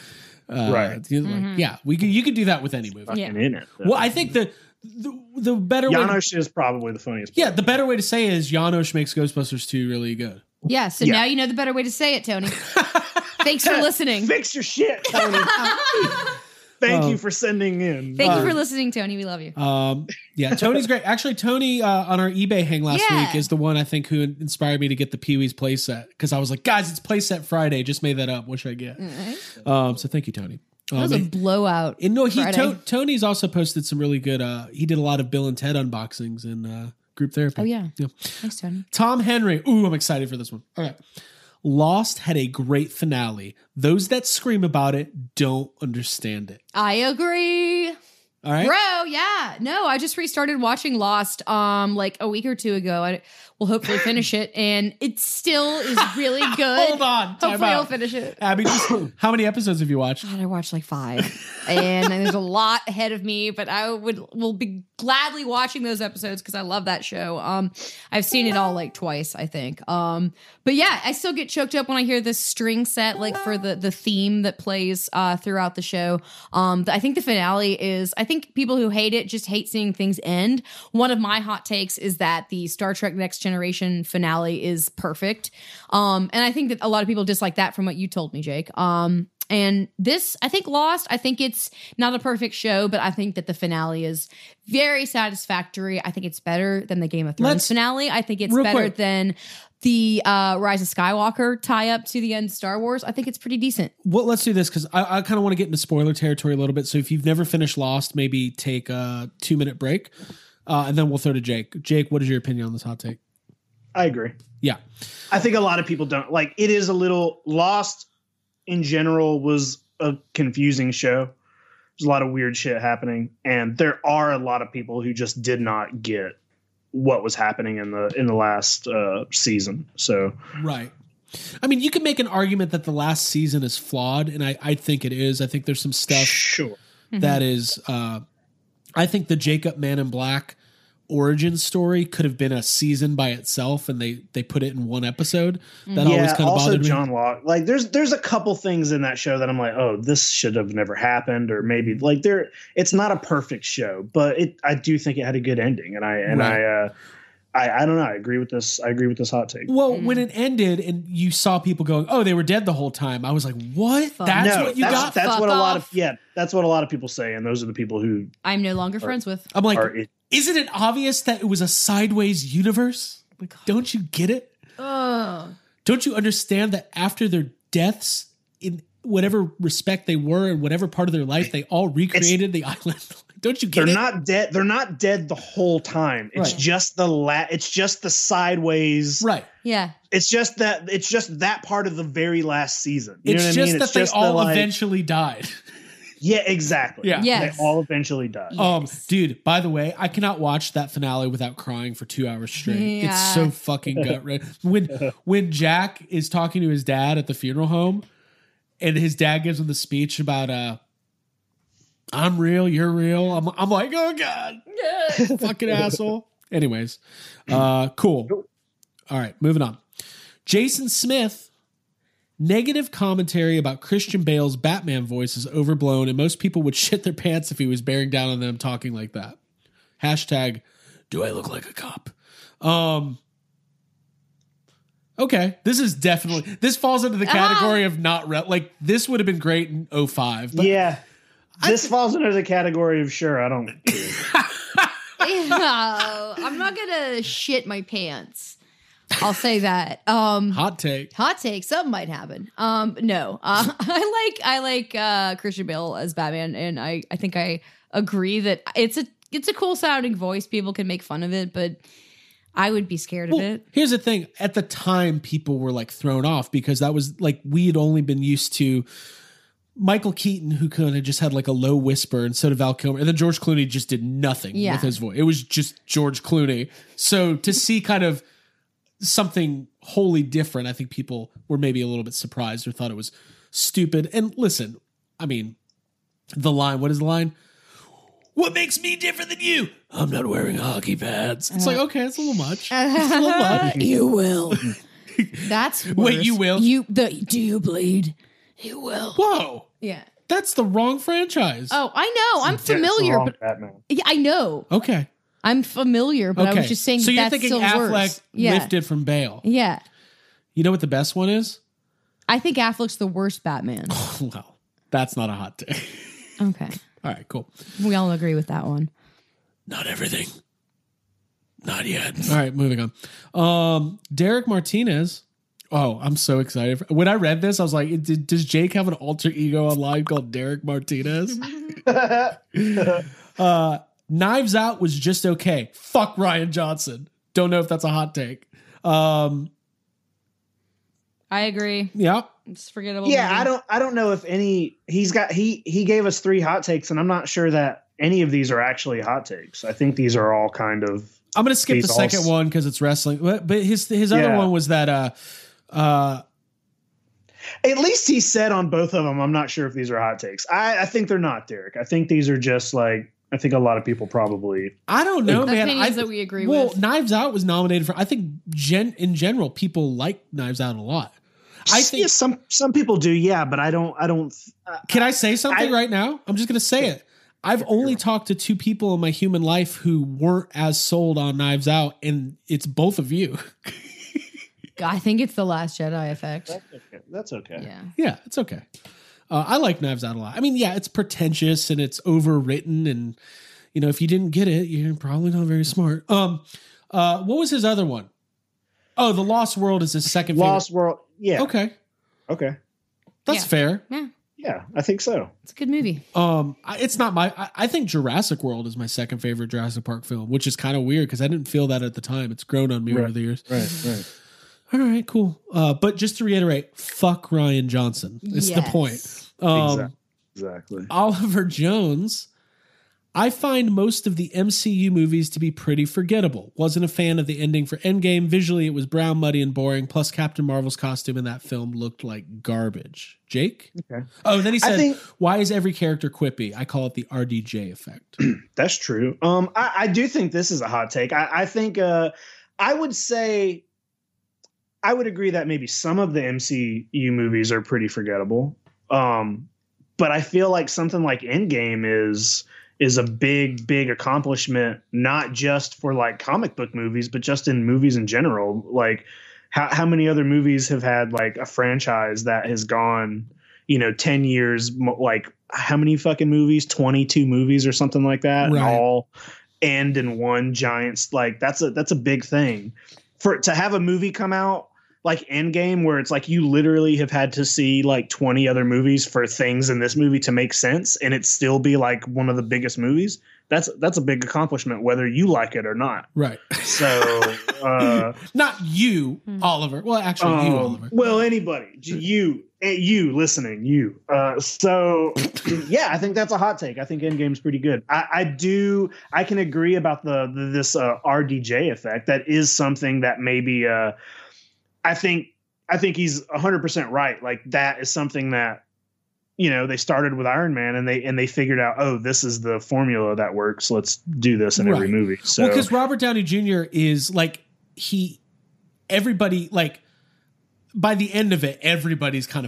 uh, Right. you know, like, yeah, we could, you could do that with any movie. Yeah. In it. Well, I think the the, the better way, Janosz is probably the funniest. yeah, part. the better way to say it is Janosz makes Ghostbusters 2 really good. Yeah. So Yeah. now you know the better way to say it, Tony. Thanks for listening. Fix your shit, Tony. Thank Um, you for sending in. Thank Uh, you for listening, Tony. We love you. Um, yeah, Tony's great. Actually, Tony uh, on our eBay hang last Yeah. week is the one I think who inspired me to get the Pee Wee's playset because I was like, guys, it's playset Friday. Just made that up. What should I get? Um, so thank you, Tony. That was a Um, blowout. and no, he to, Tony's also posted some really good. Uh, he did a lot of Bill and Ted unboxings and uh, group therapy. Oh, yeah. yeah. Thanks, Tony. Tom Henry. Ooh, I'm excited for this one. All right. Lost had a great finale. Those that scream about it don't understand it. I agree. All right. Bro, yeah. No, I just restarted watching Lost um like a week or two ago. I will hopefully finish it and it still is really good. Hold on. Time Hopefully I'll finish it. Abby, just, how many episodes have you watched? God, I watched like five, and there's a lot ahead of me. But I would will be gladly watching those episodes because I love that show. Um, I've seen it all like twice, I think. Um, but yeah, I still get choked up when I hear this string set like for the the theme that plays uh throughout the show. Um, I think the finale is. I think people who hate it just hate seeing things end. One of my hot takes is that the Star Trek Next Generation finale is perfect. Um, and I think that a lot of people dislike that from what you told me, Jake. Um, and this, I think, Lost, I think it's not a perfect show, but I think that the finale is very satisfactory. I think it's better than the Game of Thrones Let's- finale. I think it's better quick. than the uh, Rise of Skywalker tie up to the end of Star Wars. I think it's pretty decent. well, let's do this because I, I kind of want to get into spoiler territory a little bit. So if you've never finished Lost, maybe take a two minute break, uh, and then we'll throw to Jake. Jake, what is your opinion on this hot take? I agree. Yeah, I think a lot of people don't like it is a little lost in general was a confusing show. There's a lot of weird shit happening, and there are a lot of people who just did not get what was happening in the in the last uh, season. So Right. I mean, you can make an argument that the last season is flawed, and I, I think it is. I think there's some stuff sure, that is. Uh, I think the Jacob Man in Black origin story could have been a season by itself, and they they put it in one episode. That always kind of Also, bothered me. John Locke. Like, there's there's a couple things in that show that I'm like, oh, this should have never happened, or maybe like there. It's not a perfect show, but it. I do think it had a good ending, and I and Right. I. uh I, I don't know. I agree with this. I agree with this hot take. Well, mm. when it ended and you saw people going, "Oh, they were dead the whole time," I was like, "What? Fuck. That's no, what you that's, got?" That's Fuck what a lot of yeah. That's what a lot of people say, and those are the people who I'm no longer friends with. I'm like, are. "Isn't it obvious that it was a sideways universe? Oh like, don't you get it? Ugh. Don't you understand that after their deaths, in whatever respect they were, in whatever part of their life, they all recreated the island? Don't you get They're it? not dead. They're not dead the whole time. It's Right. just the la- It's just the sideways. right. Yeah. It's just that. It's just that part of the very last season. You It's know what just I mean? that It's they just the, all like- eventually died. Yeah, exactly. Yeah. Yes. They all eventually die. Um, dude, by the way, I cannot watch that finale without crying for two hours straight. It's so fucking gut wrenching. When when Jack is talking to his dad at the funeral home, and his dad gives him the speech about uh I'm real, you're real. I'm I'm like, oh god. fucking asshole. Anyways, uh cool. All right, moving on. Jason Smith Negative commentary about Christian Bale's Batman voice is overblown, and most people would shit their pants if he was bearing down on them talking like that. Hashtag, do I look like a cop? Um, okay, this is definitely this falls into the category of not re- like this would have been great in 05. But yeah. This falls under the category of sure. I don't. Yeah, I'm not gonna shit my pants. I'll say that. Um, hot take. hot take. Something might happen. Um, no, uh, I like I like uh, Christian Bale as Batman, and I I think I agree that it's a it's a cool sounding voice. People can make fun of it, but I would be scared of it. here's the thing. At the time, people were like thrown off because that was like we had only been used to Michael Keaton, who kind of just had like a low whisper, and so did Val Kilmer, and then George Clooney just did nothing Yeah. with his voice. It was just George Clooney. So to see kind of something wholly different, I think people were maybe a little bit surprised or thought it was stupid. And listen, I mean, the line. What is the line? What makes me different than you? I'm not wearing hockey pads. It's like okay, it's a little much. It's a little much. you will. That's Wait, you will? You the do you bleed? You will. Whoa, Yeah. that's the wrong franchise. Oh, I know. I'm It's familiar, but Batman. yeah, I know. Okay, I'm familiar, but okay. I was just saying. so you're that's thinking still Affleck worse. Yeah. lifted from Bale. Yeah. You know what the best one is? I think Affleck's the worst Batman. well, that's not a hot take. Okay. All right, cool. We all agree with that one. Not everything. Not yet. All right, moving on. Um, Derek Martinez. Oh, I'm so excited. For, when I read this, I was like, "Did- does Jake have an alter ego online called Derek Martinez? uh, Knives Out was just okay. Fuck Rian Johnson. Don't know if that's a hot take. Um, I agree. yeah. It's forgettable. Yeah, movie. I don't. I don't know if any. He's got. He he gave us three hot takes, and I'm not sure that any of these are actually hot takes. I think these are all kind of. I'm gonna skip the second also- one because it's wrestling. But, but his his other Yeah. one was that uh uh At least he said on both of them. I'm not sure if these are hot takes. I, I think they're not, Derek. I think these are just like. I think a lot of people probably. I don't know, The man. I, that we agree well, with. Knives Out was nominated for. I think gen in general, people like Knives Out a lot. I think. yeah, some some people do, yeah, but I don't. I don't. Uh, Can I say something I- right now? I'm just gonna say it. I've only talked to two people in my human life who weren't as sold on Knives Out, and it's both of you. I think it's the Last Jedi effect. that's okay. That's okay. Yeah. yeah, it's okay. Uh, I like Knives Out a lot. I mean, yeah, it's pretentious and it's overwritten, and you know, if you didn't get it, you're probably not very smart. Um, uh, what was his other one? Oh, The Lost World is his second Lost World. Yeah. Okay, Okay. that's Yeah. fair. Yeah. Yeah, I think so. It's a good movie. Um, I- it's not my. I, I think Jurassic World is my second favorite Jurassic Park film, which is kind of weird because I didn't feel that at the time. It's grown on me Right. over the years. Right. Right. All right, cool. Uh, but just to reiterate, fuck Rian Johnson. It's the point. Um, Exactly. Exactly. Oliver Jones. I find most of the MCU movies to be pretty forgettable. Wasn't a fan of the ending for Endgame. Visually, it was brown, muddy, and boring. Plus, Captain Marvel's costume in that film looked like garbage. Jake? Okay. Oh, and then he said, think- Why is every character quippy? I call it the RDJ effect. That's true. Um, I, I do think this is a hot take. I, I think uh, I would say I would agree that maybe some of the MCU movies are pretty forgettable. Um, but I feel like something like Endgame is is a big, big accomplishment, not just for like comic book movies, but just in movies in general. Like how how many other movies have had like a franchise that has gone, you know, ten years like how many fucking movies? Twenty two movies or something like that, and all end in one giant like that's a that's a big thing for to have a movie come out like Endgame, where it's like you literally have had to see like 20 other movies for things in this movie to make sense, and it still be like one of the biggest movies. That's that's a big accomplishment, whether you like it or not. right. So, uh, Not you, Oliver. Well, actually, you, um, Oliver. well, anybody, you, you listening, you. Uh, so, yeah, I think that's a hot take. I think Endgame's pretty good. I, I do, I can agree about the, the this uh, RDJ effect. That is something that maybe, uh, I think, I think he's hundred percent right. Like that is something that, you know, they started with Iron Man and they and they figured out, oh, this is the formula that works. Let's do this in every movie. So, well, because Robert Downey Jr. is like he, everybody like by the end of it, everybody's kind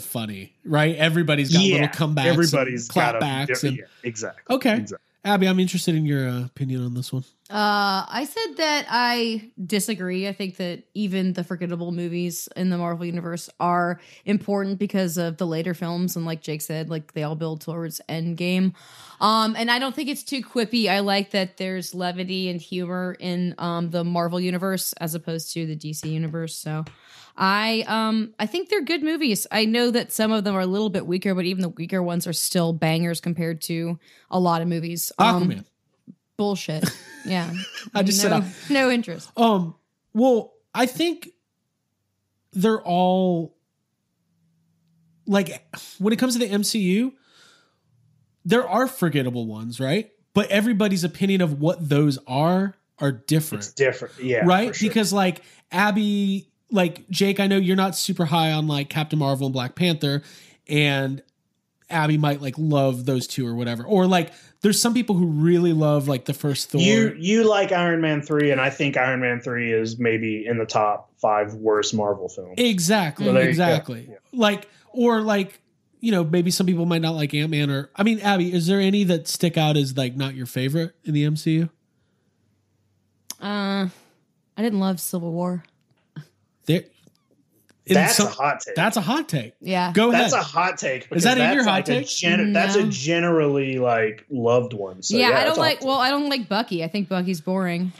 Abby, I'm interested in your uh, opinion on this one. Uh, I said that I disagree. I think that even the forgettable movies in the Marvel universe are important because of the later films, and like Jake said, like they all build towards Endgame. Um, and I don't think it's too quippy. I like that there's levity and humor in um the Marvel universe as opposed to the DC universe. So. I um I think they're good movies. I know that some of them are a little bit weaker, but even the weaker ones are still bangers compared to a lot of movies. Um, Aquaman. bullshit. Yeah. I just said no, no interest. Um, well, I think they're all like when it comes to the MCU, there are forgettable ones, right? But everybody's opinion of what those are are different. It's different. Yeah. right? sure. Because like Abby, like Jake, I know you're not super high on like Captain Marvel and Black Panther, and Abby might like love those two or whatever. Or like there's some people who really love like the first Thor. you you like Iron Man three, and I think Iron Man three is maybe in the top five worst Marvel films. exactly, Well, there exactly. Yeah. Like or like you know maybe some people might not like Ant Man or I mean Abby, is there any that stick out as like not your favorite in the MCU? Uh, I didn't love Civil War. There, That's some- a hot take. That's a hot take. Yeah. Go That's ahead. That's a hot take. because that in that's your hot like a take? gen- That's a generally like loved one. So, yeah, I don't like. Well, I don't like Bucky. I think Bucky's boring.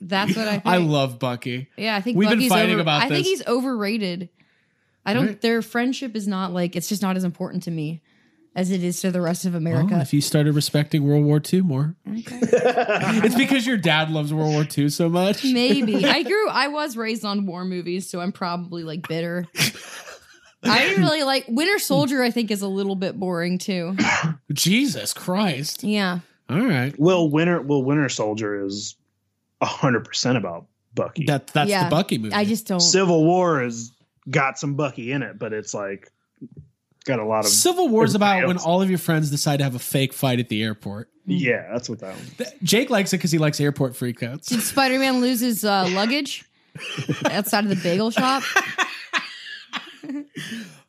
That's what I think. I love Bucky. Yeah, I think We've been fighting over- about I think he's overrated. I don't. Right. Their friendship is not like. It's just not as important to me as it is to the rest of America. Well, if you started respecting World War II more, it's because your dad loves World War II so much. Maybe I grew. I was raised on war movies, so I'm probably like bitter. I didn't really like Winter Soldier. I think is a little bit boring too. Jesus Christ! Yeah, All right, Will Winter Will Winter Soldier is hundred percent about Bucky. that that's yeah. the Bucky movie. I just don't. Civil War has got some Bucky in it, but it's like got a lot of Civil War is about everybody when all of your friends decide to have a fake fight at the airport. yeah. That's what that one. Jake likes it because he likes airport freakouts. Did Spider Man lose his uh, luggage outside of the bagel shop?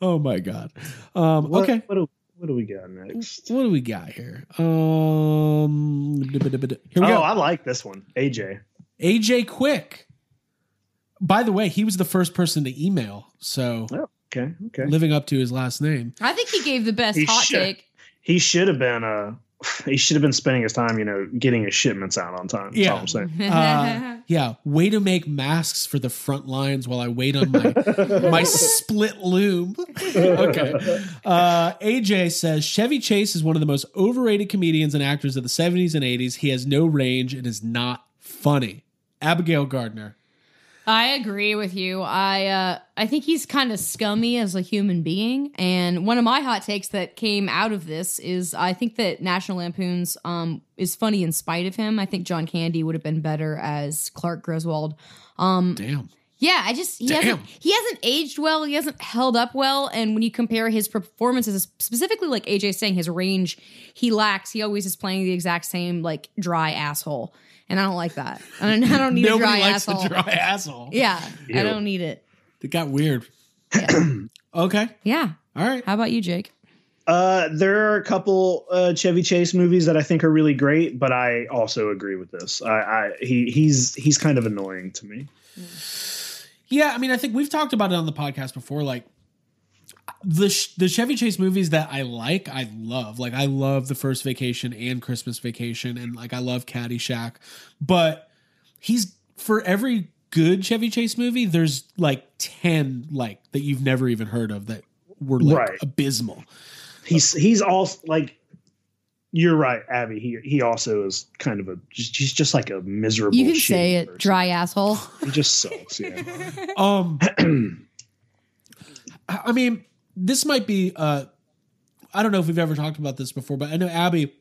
Oh my god. Um, What, okay, What do, what do we got next? what do we got here? Um, here we oh, go. I like this one. AJ. AJ Quick. By the way, he was the first person to email, so Oh, okay. Okay. living up to his last name. I think he gave the best He hot should. take. He should have been uh he should have been spending his time, you know, getting his shipments out on time. That's Yeah. all I'm saying. Uh, yeah, way to make masks for the front lines while I wait on my my split loom. okay. Uh, AJ says Chevy Chase is one of the most overrated comedians and actors of the 70s and 80s. He has no range and is not funny. Abigail Gardner. I agree with you. I uh, I think he's kind of scummy as a human being, and one of my hot takes that came out of this is I think that National Lampoon's um is funny in spite of him. I think John Candy would have been better as Clark Griswold. Um, Damn. yeah, I just he Damn. hasn't he hasn't aged well. He hasn't held up well. And when you compare his performances, specifically like AJ saying his range, he lacks. He always is playing the exact same like dry asshole, and I don't like that. I don't, I don't need a Nobody dry likes asshole. a dry asshole. Yeah, Ew. I don't need it. It got weird. Yeah. Okay. yeah. All right. How about you, Jake? Uh, there are a couple uh, Chevy Chase movies that I think are really great, but I also agree with this. I, I he he's he's kind of annoying to me. Yeah, I mean, I think we've talked about it on the podcast before. Like the the Chevy Chase movies that I like, I love. Like I love the First Vacation and Christmas Vacation, and like I love Caddyshack. But he's for every good Chevy Chase movie, there's like ten like that you've never even heard of that were like Right. abysmal. He's he's also like you're right, Abby. He he also is kind of a just, he's just like a miserable. You can say it, person. dry asshole. He just sucks. Yeah. Um, I I mean, this might be. uh I don't know if we've ever talked about this before, but I know Abby,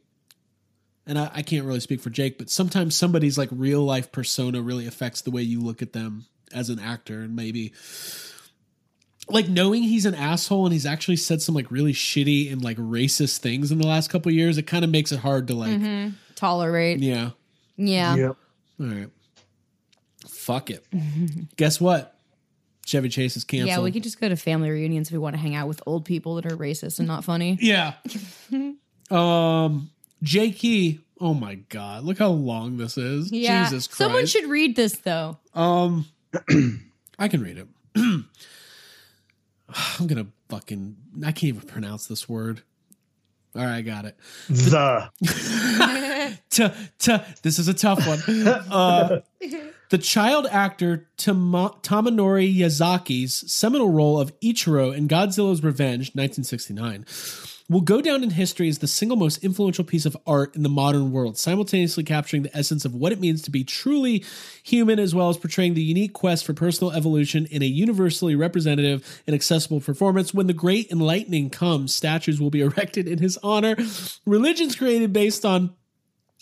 and I, I can't really speak for Jake, but sometimes somebody's like real life persona really affects the way you look at them as an actor, and maybe like knowing he's an asshole and he's actually said some like really shitty and like racist things in the last couple of years. It kind of makes it hard to like, Tolerate. yeah, Yeah. Yep. all right, fuck it. Guess what? Chevy Chase is canceled. Yeah, we could just go to family reunions if we want to hang out with old people that are racist and not funny. Yeah. um, J Key. Oh my god! Look how long this is. Yeah. Jesus Christ. Someone should read this though. Um, I can read it. I'm gonna fucking. I can't even pronounce this word. All right, I got it. The T- t- this is a tough one. Uh, the child actor Tama- Tamanori Yazaki's seminal role of Ichiro in Godzilla's Revenge, 1969, will go down in history as the single most influential piece of art in the modern world, simultaneously capturing the essence of what it means to be truly human, as well as portraying the unique quest for personal evolution in a universally representative and accessible performance. When the great enlightening comes, statues will be erected in his honor. Religions created based on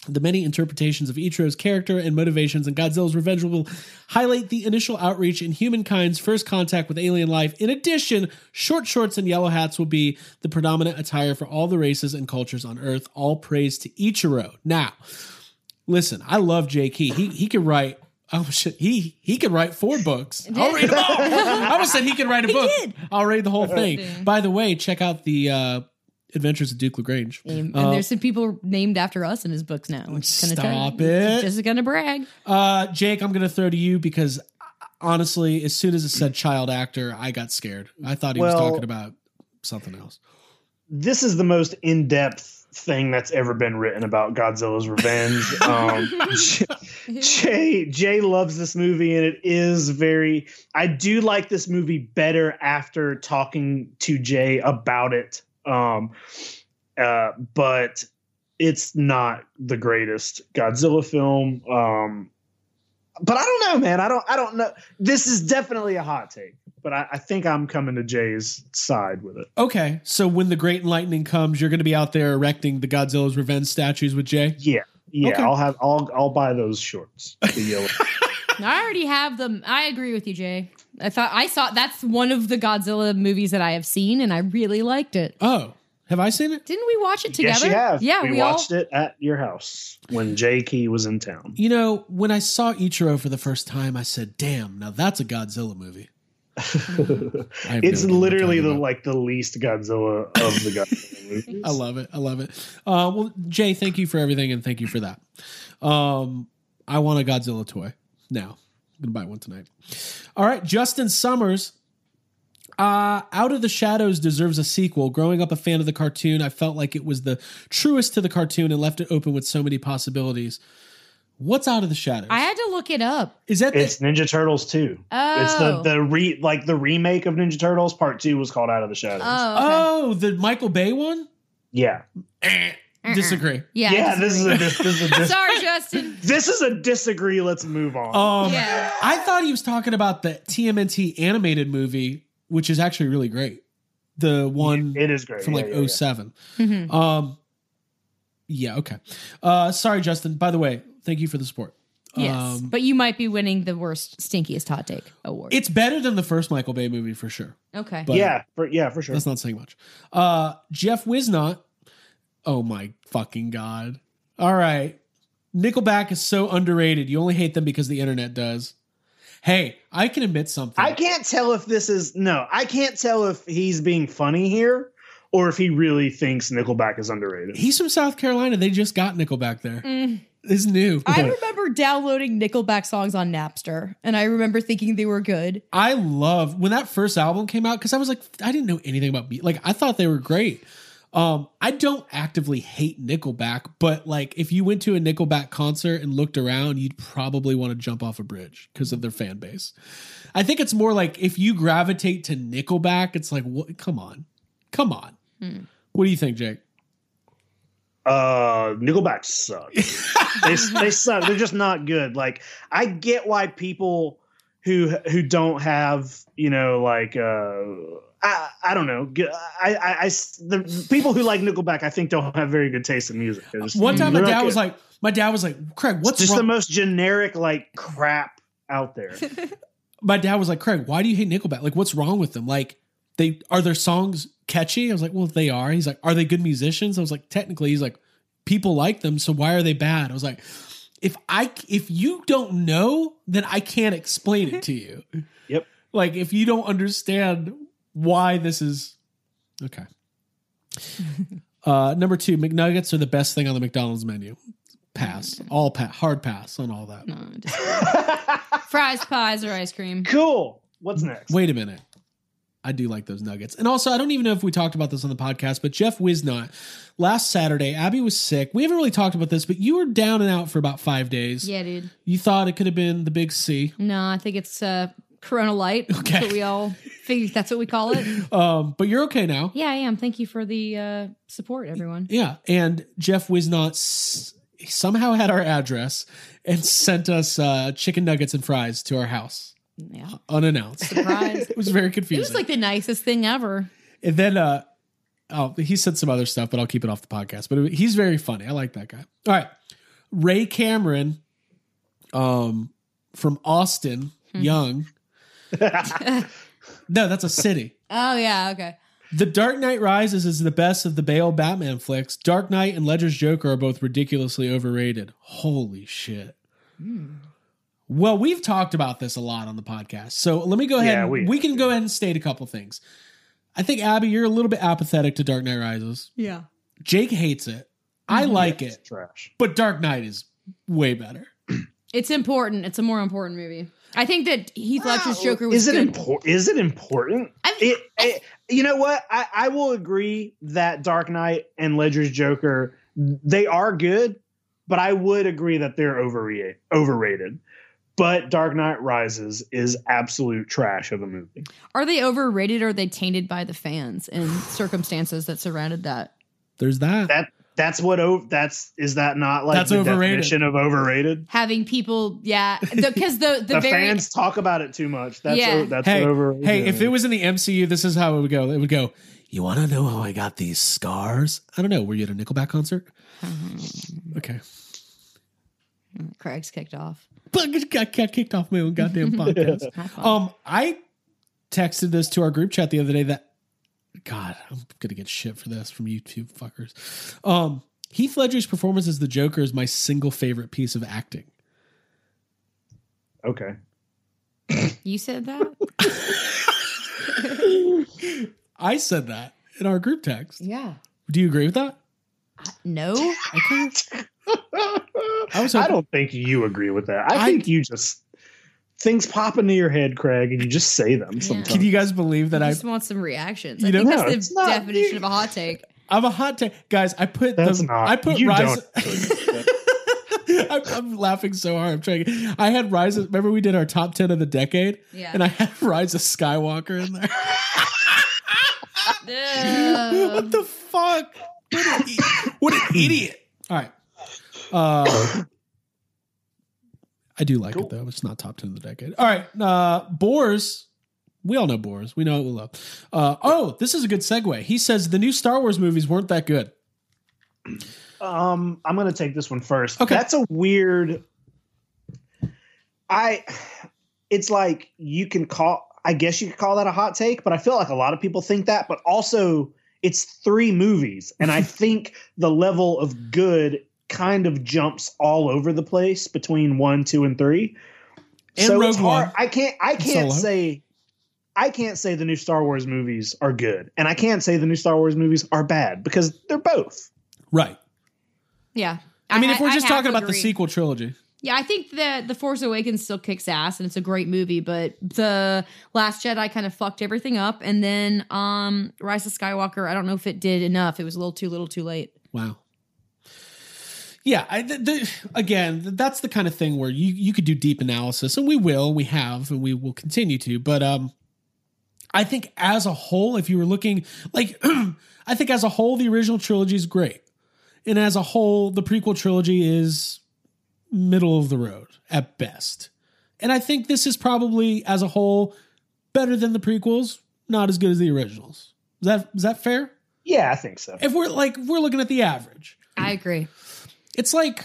the many interpretations of Ichiro's character and motivations in Godzilla's Revenge will highlight the initial outreach in humankind's first contact with alien life. In addition, short shorts and yellow hats will be the predominant attire for all the races and cultures on Earth. All praise to Ichiro. Now, listen, I love J. Key. He he could write. Oh shit, he he could write four books. I'll read them all. I almost said he could write a book. I'll read the whole thing. By the way, check out the uh, Adventures of Duke Lagrange. And Uh, there's some people named after us in his books now. I'm just gonna tell Stop you. it. Just gonna brag. Uh, Jake, I'm gonna throw to you because uh, honestly, as soon as it said child actor, I got scared. I thought he was talking about something else. this is the most in depth thing that's ever been written about Godzilla's Revenge. um, Jay Jay loves this movie, and it is very. I do like this movie better after talking to Jay about it. Um, uh, but it's not the greatest Godzilla film. Um, but I don't know, man. I don't. I don't know. This is definitely a hot take, but I, I think I'm coming to Jay's side with it. Okay, so when the Great Enlightening comes, you're gonna be out there erecting the Godzilla's Revenge statues with Jay. Yeah, yeah. Okay. I'll have. I'll. I'll buy those shorts. The yellow. I already have them. I agree with you, Jay. I thought I saw that's one of the Godzilla movies that I have seen, and I really liked it. Oh, have I seen it? Didn't we watch it together? yes, you have. Yeah, we, we, all. watched it at your house when Jay Key was in town. You know, when I saw Ichiro for the first time, I said, "Damn, now that's a Godzilla movie." I have no It's idea what I'm literally the about. like the least Godzilla of the Godzilla movies. I love it. I love it. Uh, well, Jay, thank you for everything, and thank you for that. Um, I want a Godzilla toy now. I'm gonna buy one tonight. All right, Justin Summers. Uh, Out of the Shadows deserves a sequel. Growing up a fan of the cartoon, I felt like it was the truest to the cartoon and left it open with so many possibilities. What's Out of the Shadows? I had to look it up. Is that It's the, Ninja Turtles 2. Oh, It's the the re like the remake of Ninja Turtles. Part two was called Out of the Shadows. Oh, okay. oh the Michael Bay one? Yeah, Disagree. Yeah. yeah, I this is a disagree. dis- this is a dis- Sorry, Justin. this is a disagree. Let's move on. Um, Yeah. I thought he was talking about the TMNT animated movie, which is actually really great. The one it is great from Yeah, like yeah, yeah. 7 Mhm. Um, yeah, okay. Uh, sorry, Justin. By the way, thank you for the support. Yes. Um, but you might be winning the worst, stinkiest hot take award. it's better than the first Michael Bay movie for sure. okay. But yeah, for, yeah, for sure. that's not saying much. Uh, Jeff Wisnot. Oh my fucking god! All right, Nickelback is so underrated. You only hate them because the internet does. Hey, I can admit something. I can't tell if this is no. I can't tell if he's being funny here or if he really thinks Nickelback is underrated. He's from South Carolina. They just got Nickelback there. It's new. Mm. I remember downloading Nickelback songs on Napster, and I remember thinking they were good. I love when that first album came out because I was like, I didn't know anything about beat. Like, I thought they were great. Um, I don't actively hate Nickelback, but like, if you went to a Nickelback concert and looked around, you'd probably want to jump off a bridge because of their fan base. I think it's more like if you gravitate to Nickelback, it's like, what? Come on, come on. What do you think, Jake? Uh, Nickelback suck. they they suck. They're just not good. Like I get why people who who don't have you know like uh I I don't know. G- I I, I s- the people who like Nickelback I think don't have very good taste in music. Just- One time, my dad good. was like, my dad was like, Craig, what's just wrong? the most generic like crap out there. my dad was like, Craig, why do you hate Nickelback? Like, what's wrong with them? Like, they are their songs catchy? I was like, well, they are. He's like, are they good musicians? I was like, technically, he's like, people like them, so why are they bad? I was like, if I if you don't know, then I can't explain it to you. Yep. Like, if you don't understand why this is okay. uh, number two, McNuggets are the best thing on the McDonald's menu. Pass, all pass, hard pass on all that. No, just- Fries, pies, or ice cream. cool. What's next? Wait a minute. I do like those nuggets. And also, I don't even know if we talked about this on the podcast, but Jeff Wisnot, last Saturday, Abby was sick. We haven't really talked about this, but you were down and out for about five days. Yeah, dude. You thought it could have been the big C. No, I think it's uh, Corona Light. Okay. That's what we all figure. That's what we call it. Um, but you're okay now. Yeah, I am. Thank you for the uh, support, everyone. Yeah. And Jeff Wisnot s- somehow had our address and sent us uh, chicken nuggets and fries to our house Yeah. unannounced. Surprise. It was very confusing. It was like the nicest thing ever. And then uh oh, he said some other stuff, but I'll keep it off the podcast. But it- he's very funny. I like that guy. All right. Ray Cameron um from Austin, young. no, that's a city. Oh yeah. Okay. The Dark Knight Rises is the best of the Bale Batman flicks. Dark Knight and Ledger's Joker are both ridiculously overrated. Holy shit. Hmm. Well, we've talked about this a lot on the podcast. So let me go ahead. Yeah, we we, can go ahead and state a couple things. I think, Abby, you're a little bit apathetic to Dark Knight Rises. Yeah. Jake hates it. I mm-hmm. like It's it, trash. but Dark Knight is way better. It's important. It's a more important movie. I think that Heath Ledger's Joker was is it important? Is it important? I- it, it- you know what? I, I will agree that Dark Knight and Ledger's Joker they are good, but I would agree that they're overrated. Overrated. But Dark Knight Rises is absolute trash of a movie. Are they overrated or are they tainted by the fans and circumstances that surrounded that? There's that. That that's what o- that's is that not like That's the overrated. definition of overrated? Having people, yeah, because the the, The, very fans talk about it too much. That's Yeah. o- that's hey, overrated. hey, if it was in the MCU, this is how it would go. It would go, You want to know how I got these scars? I don't know. Were you at a Nickelback concert? Okay. Craig's kicked off. But got, got kicked off my own goddamn podcast. Have um, I texted this to our group chat the other day that, God, I'm going to get shit for this from YouTube fuckers. Um, Heath Ledger's performance as the Joker is my single favorite piece of acting. okay. you said that. I said that in our group text. yeah. Do you agree with that? No. Okay. I was I don't think you agree with that. I, I- think you just things pop into your head, Craig, and you just say them sometimes. Can you guys believe that I I just want some reactions. You I think don't- that's it's the not- definition you- of a hot take. I'm a hot take, guys. I put That's the not. I put you Rise. don't. I'm, I'm laughing so hard. I'm trying. I had Rise. of- Remember we did our top ten of the decade, Yeah. and I had Rise of Skywalker in there. Ugh. what the fuck? What an, i- what an idiot! All right. Uh, I do like it though. It's not top ten of the decade. All right. Uh, Boars. We all know Boars. We know it. We love. Uh, oh, this is a good segue. He says the new Star Wars movies weren't that good. Um, I'm gonna take this one first. Okay. That's a weird. I. It's like you can call. I guess you could call that a hot take, but I feel like a lot of people think that. But also, it's three movies, and I think the level of good kind of jumps all over the place between one, two, and three. And so Rogue it's hard. One. I can't. I can't Solo. say. I can't say the new Star Wars movies are good, and I can't say the new Star Wars movies are bad because they're both. Right. Yeah. I mean, if we're just have talking to about the sequel trilogy, Yeah, I think that The Force Awakens still kicks ass and it's a great movie, but The Last Jedi kind of fucked everything up. And then um Rise of Skywalker, I don't know if it did enough. It was a little too little too late. Wow. Yeah, I, the, the, again, that's the kind of thing where you you could do deep analysis, and we will, we have, and we will continue to. But um, I think as a whole, if you were looking like, I think as a whole, the original trilogy is great, and as a whole, the prequel trilogy is middle of the road at best. And I think this is probably as a whole better than the prequels, not as good as the originals. Is that is that fair? Yeah, I think so. If we're like if we're looking at the average I agree. It's like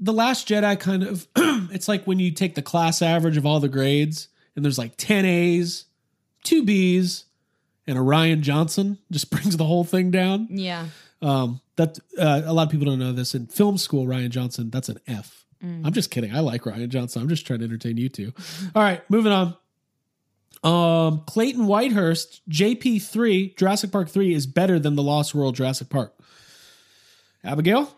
the last jedi kind of it's like when you take the class average of all the grades and there's like 10 a's 2 b's and a rian johnson just brings the whole thing down. Yeah. um that uh, a lot of people don't know this. In film school rian johnson that's an f. Am just kidding. I like rian johnson. I'm just trying to entertain you two. All right moving on. Um clayton whitehurst jp3 jurassic park 3 is better than the lost world jurassic park. Abigail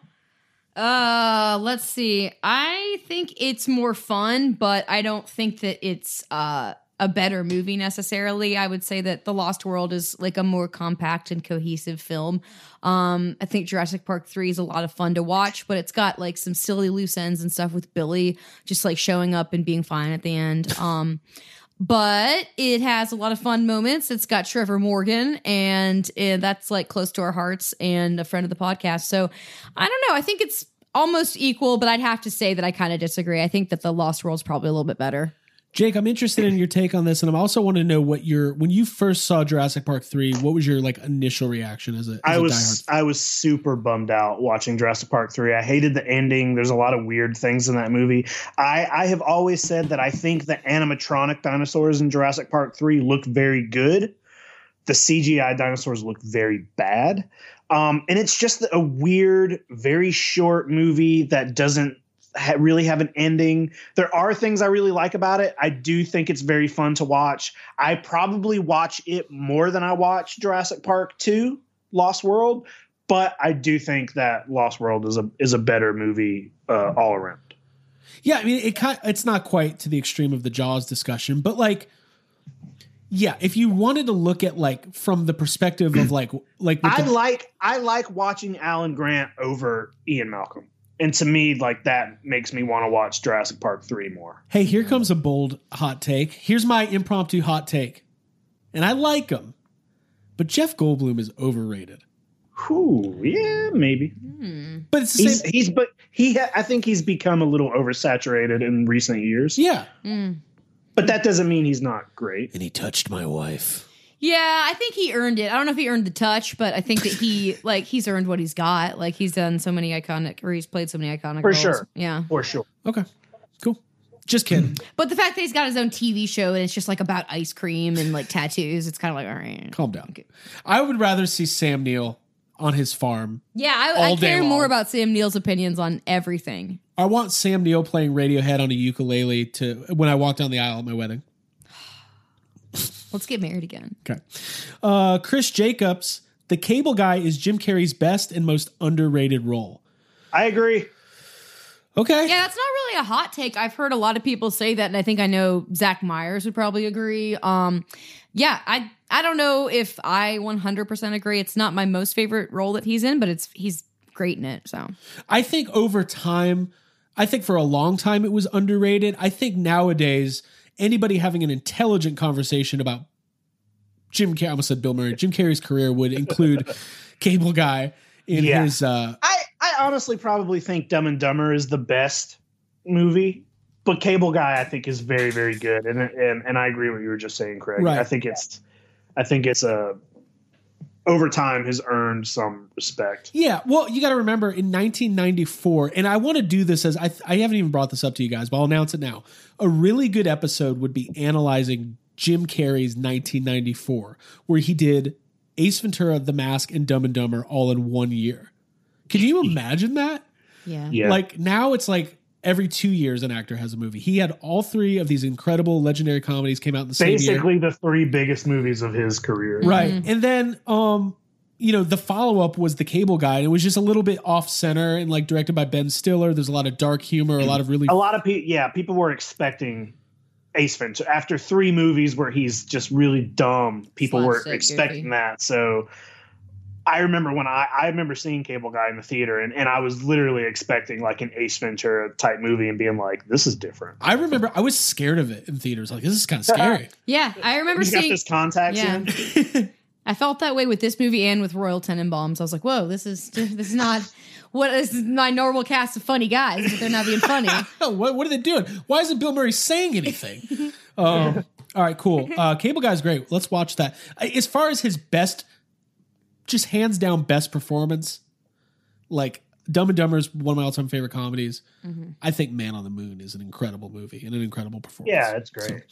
Uh, let's see. I think it's more fun, but I don't think that it's uh a better movie necessarily. I would say that The Lost World is like a more compact and cohesive film. Um, I think Jurassic Park 3 is a lot of fun to watch, but it's got like some silly loose ends and stuff with Billy just like showing up and being fine at the end. Um, but it has a lot of fun moments. It's got Trevor Morgan, and, uh, that's like close to our hearts and a friend of the podcast. So I don't know. I think it's almost equal, but I'd have to say that I kind of disagree. I think that the Lost World's probably a little bit better. Jake, I'm interested in your take on this, and I'm also want to know what your when you first saw Jurassic Park three, what was your like initial reaction as a, as I a was diehard? I was super bummed out watching Jurassic Park 3. I hated the ending. There's a lot of weird things in that movie. I, I have always said that I think the animatronic dinosaurs in Jurassic Park 3 look very good. The CGI dinosaurs look very bad. Um, and it's just a weird, very short movie that doesn't ha- really have an ending. There are things I really like about it. I do think it's very fun to watch. I probably watch it more than I watch Jurassic Park 2, Lost World, but I do think that Lost World is a is a better movie uh, all around. Yeah, I mean, it kind it's not quite to the extreme of the Jaws discussion, but like, yeah, if you wanted to look at like from the perspective of like like I the- like I like watching Alan Grant over Ian Malcolm. And to me, like that makes me want to watch Jurassic Park 3 more. hey, here comes a bold hot take. Here's my impromptu hot take, and I like him, but Jeff Goldblum is overrated. Whew, yeah, maybe. Hmm. But it's the He's same. he's but he ha- I think he's become a little oversaturated in recent years. Yeah, hmm. But that doesn't mean he's not great. and he touched my wife. Yeah, I think he earned it. I don't know if he earned the touch, but I think that he like he's earned what he's got. Like he's done so many iconic, or he's played so many iconic For roles. sure. Yeah, For sure. Okay, cool. Just kidding. but the fact that he's got his own TV show and it's just like about ice cream and like tattoos, it's kind of like all right. Calm down. I would rather see Sam Neill on his farm. Yeah, I, All I day care more about Sam Neill's opinions on everything. I want Sam Neill playing Radiohead on a ukulele to when I walk down the aisle at my wedding. Let's get married again. Okay. Uh, Chris Jacobs, the cable guy is Jim Carrey's best and most underrated role. I agree. Okay. Yeah, that's not really a hot take. I've heard a lot of people say that, and I think I know Zach Myers would probably agree. Um, yeah, I I don't know if I 100% agree. It's not my most favorite role that he's in, but it's he's great in it. So I think over time, I think for a long time it was underrated. I think nowadays, anybody having an intelligent conversation about Jim Carrey, I almost said Bill Murray, Jim Carrey's career would include Cable Guy. in Yeah. his uh I, I honestly probably think Dumb and Dumber is the best movie, but Cable Guy I think is very very good, and and and I agree with what you were just saying, Craig. Right. I think it's I think it's a over time has earned some respect. Yeah, well, you got to remember in 1994, and I want to do this as I, I haven't even brought this up to you guys, but I'll announce it now. A really good episode would be analyzing Jim Carrey's 1994, where he did Ace Ventura, The Mask, and Dumb and Dumber all in one year. Can you imagine that? Yeah. Yeah, Like now it's like every two years an actor has a movie. He had all three of these incredible legendary comedies came out in the same year. basically the three biggest movies of his career. Right. And then um you know, the follow up was the cable guy, and it was just a little bit off center and like directed by Ben Stiller. There's a lot of dark humor, a lot of really A lot of people, yeah, people were expecting Ace Ventura after three movies where he's just really dumb. People were expecting goofy. that. So I remember when I I remember seeing Cable Guy in the theater, and, and I was literally expecting like an Ace Ventura type movie, and being like, "This is different." I remember I was scared of it in theaters. Like, this is kind of scary. Yeah. I remember He's got seeing. this contacts Yeah. in. I felt that way with this movie and with Royal Tenenbaums. I was like, whoa, this is this is not what this is my normal cast of funny guys, but they're not being funny. Oh, what, what are they doing? Why isn't Bill Murray saying anything? um, all right, cool. Uh, Cable Guy's great. Let's watch that. As far as his best, just hands down best performance, like Dumb and Dumber is one of my all time favorite comedies. I think Man on the Moon is an incredible movie and an incredible performance. Yeah, it's great.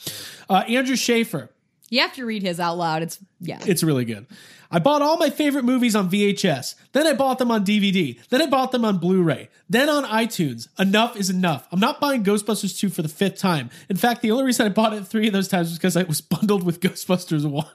Uh, Andrew Schaefer. You have to read his out loud. It's yeah. It's really good. I bought all my favorite movies on VHS. Then I bought them on DVD. Then I bought them on Blu ray. Then on iTunes. Enough is enough. I'm not buying Ghostbusters 2 for the fifth time. In fact, the only reason I bought it three of those times was because it was bundled with Ghostbusters 1.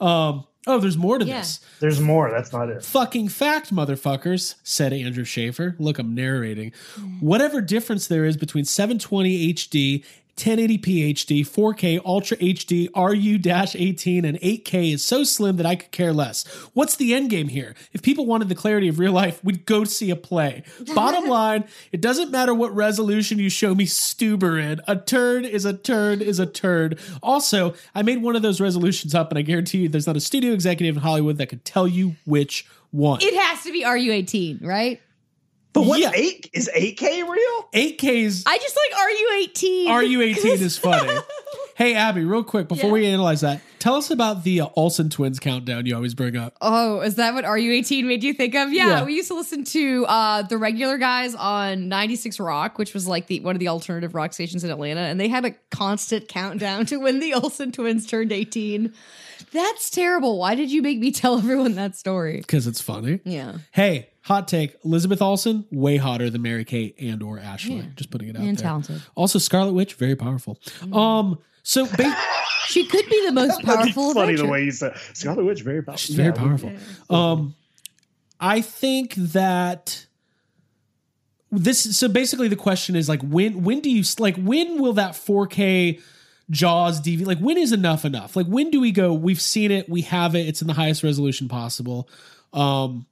um, oh, there's more to Yeah. this. There's more. That's not it. Fucking fact, motherfuckers, said Andrew Schaefer. Look, I'm narrating. Whatever difference there is between 720 HD, 1080p HD, 4K, Ultra HD, RU-18, and 8K is so slim that I could care less. What's the end game here? If people wanted the clarity of real life, we'd go see a play. Bottom line, it doesn't matter what resolution you show me Stuber in. A turd is a turd is a turd. Also, I made one of those resolutions up, and I guarantee you there's not a studio executive in Hollywood that could tell you which one. It has to be RU eighteen, right? But what Yeah. eight is eight K real? 8K's I just like are you eighteen. Are you eighteen is funny. Hey, Abby, real quick, before Yeah. we analyze that, tell us about the uh, Olsen twins countdown you always bring up. Oh, is that what RU eighteen made you think of? Yeah, Yeah. we used to listen to uh, the regular guys on ninety six Rock, which was like the one of the alternative rock stations in Atlanta, and they had a constant countdown to when the Olsen twins turned eighteen. That's terrible. Why did you make me tell everyone that story? Because it's funny. Yeah. Hey, hot take. Elizabeth Olsen, way hotter than Mary Kate and or Ashley. Yeah. Just putting it out And there. talented. Also, Scarlet Witch, very powerful. Um, so ba- She could be the most powerful. Funny Avenger. the way you said Scarlet Witch. Very powerful. she's very Yeah. powerful. Um, I think that this. So basically, the question is like, when when do you like when will that 4K Jaws DVD like when is enough enough? Like when do we go? We've seen it. We have it. It's in the highest resolution possible. Um,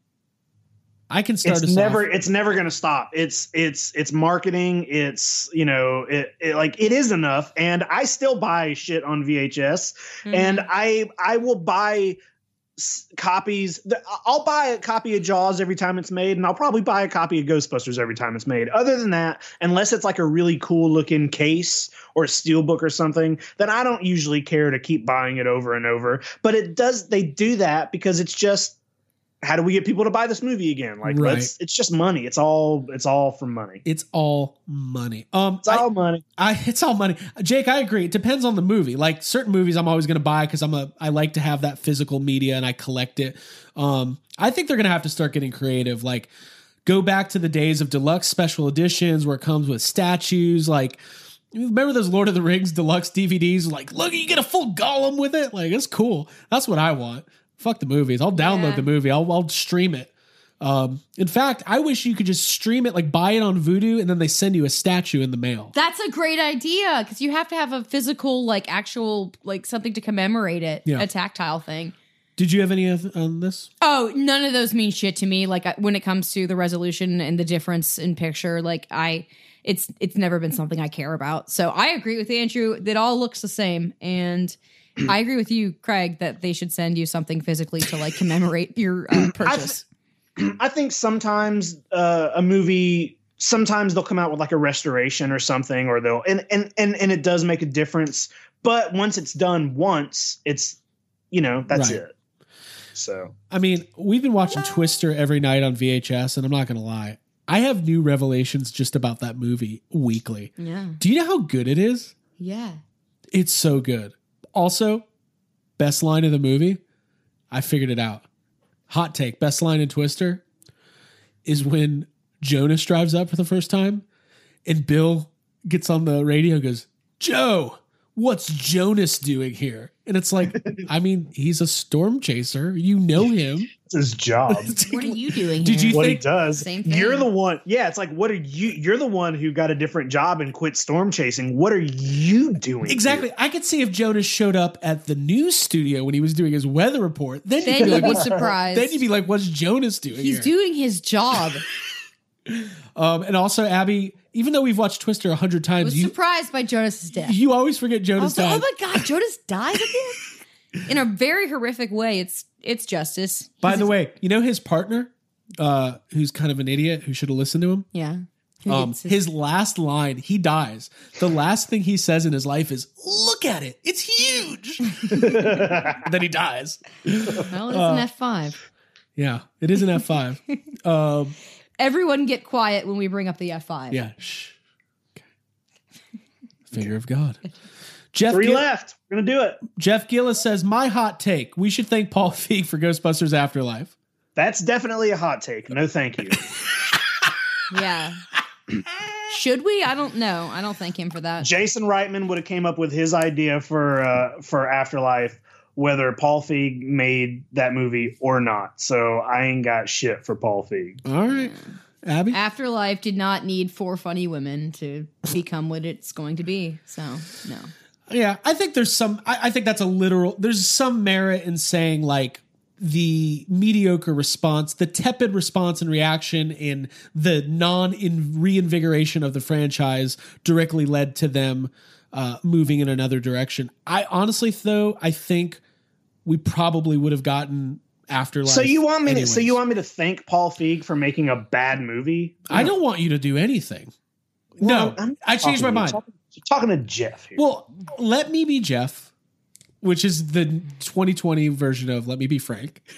I can start it's never off. it's never going to stop it's it's it's marketing it's you know it, it like it is enough and i still buy shit on vhs and i i will buy copies. I'll buy a copy of jaws every time it's made and i'll probably buy a copy of ghostbusters every time it's made. Other than that unless it's like a really cool looking case or a steelbook or something then i don't usually care to keep buying it over and over. But it does they do that because it's just how do we get people to buy this movie again? Like, Right. let's. It's just money. It's all. It's all from money. It's all money. Um, It's all money. I, it's all money. Jake, I agree. It depends on the movie. Like certain movies, I'm always going to buy because I'm a. I like to have that physical media and I collect it. Um, I think they're going to have to start getting creative. Like, go back to the days of deluxe special editions where it comes with statues. Like, remember those Lord of the Rings deluxe DVDs? Like, look, you get a full Gollum with it. Like, it's cool. That's what I want. Fuck the movies. I'll download Yeah. the movie. I'll, I'll stream it. Um, in fact, I wish you could just stream it, like buy it on Vudu, and then they send you a statue in the mail. That's a great idea because you have to have a physical, like actual, like something to commemorate it, Yeah. a tactile thing. Did you have any of- on this? Oh, none of those mean shit to me. Like I, when it comes to the resolution and the difference in picture, like I, it's it's never been something I care about. So I agree with Andrew. That all looks the same, and I agree with you, Craig, that they should send you something physically to like commemorate your uh, purchase. I think sometimes uh, a movie sometimes they'll come out with like a restoration or something or they'll and and and, and it does make a difference but once it's done once it's you know that's Right. it so I mean, we've been watching Twister every night on VHS, and I'm not going to lie. I have new revelations just about that movie weekly. yeah. Do you know how good it is? Yeah. It's so good. Also, best line of the movie, I figured it out. Hot take, best line in Twister is when Jonas drives up for the first time and Bill gets on the radio goes, Jo, what's Jonas doing here? And it's like, I mean, he's a storm chaser. You know him. it's his job What are you doing Did here? you what he does Same thing. you're the one yeah it's like what are you you're the one who got a different job and quit storm chasing what are you doing Exactly. I could see if Jonas showed up at the news studio when he was doing his weather report. Then, Then you'd be like, be surprised. Then you'd be like, "What's Jonas doing?" He's here? doing his job. Um, and also, Abby, even though we've watched Twister a hundred times, was you surprised by Jonas's death. you always forget Jonas like, died. oh my god, Jonas died again? In a very horrific way. It's it's justice. By He's the way, you know his partner, uh, who's kind of an idiot who should have listened to him. Yeah. Um, gets his last line, he dies. The last thing he says in his life is, "Look at it, it's huge." then he dies. well, it's uh, an F five. Yeah, it is an F five. um, Everyone get quiet when we bring up the F five. yeah. Shh. Okay. Finger of God. Jeff three Gill- left we're gonna do it Jeff Gillis says, "My hot take: We should thank Paul Feig for Ghostbusters Afterlife." that's definitely a hot take no thank you Yeah. Should we? I don't know. I don't thank him for that. Jason Reitman would have came up with his idea for uh, for Afterlife, whether Paul Feig made that movie or not. So I ain't got shit for Paul Feig. All right, Abby. Afterlife did not need four funny women to become what it's going to be. So no. Yeah, I think there's some. I, I think that's a literal. There's some merit in saying like the mediocre response, the tepid response and reaction, in the non in reinvigoration of the franchise directly led to them uh, moving in another direction. I honestly, though, I think we probably would have gotten afterlife. So you want me to? So you want me to thank Paul Feig for making a bad movie? I don't want you to do anything. Well, no, I'm I changed my talking- mind. Talking, talking to Jeff here. Well, let me be Jeff, which is the 2020 version of Let Me Be Frank.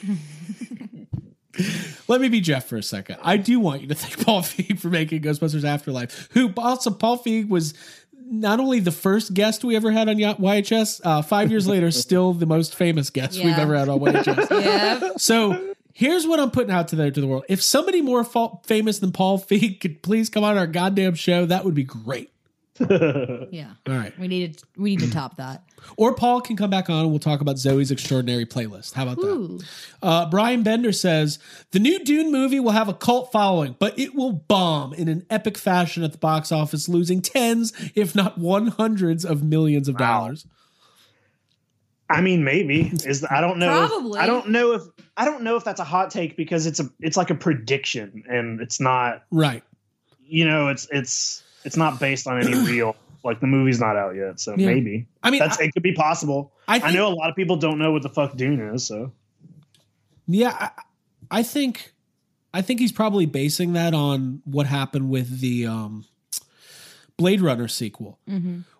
let me be Jeff for a second. I do want you to thank Paul Feig for making Ghostbusters Afterlife. Who also Paul Feig was not only the first guest we ever had on YHS, uh, five years later, still the most famous guest we've ever had on YHS. Yeah. So here's what I'm putting out to the to the world: if somebody more fa- famous than Paul Feig could please come on our goddamn show, that would be great. Yeah. All right. We needed we need to top that. Or Paul can come back on and we'll talk about Zoey's extraordinary playlist. How about that? Uh, Brian Bender says the new Dune movie will have a cult following, but it will bomb in an epic fashion at the box office, losing tens, if not one hundreds of millions of Wow. dollars. I mean, maybe is I don't know. if- Probably. I don't know if I don't know if that's a hot take because it's a it's like a prediction and it's not. Right. You know, it's it's it's not based on any real. Like the movie's not out yet, so Yeah. maybe. I mean, That's I- it. Could be possible. I I, know a lot of people don't know what the fuck Dune is, so Yeah, I, I think, I think he's probably basing that on what happened with the um, Blade Runner sequel,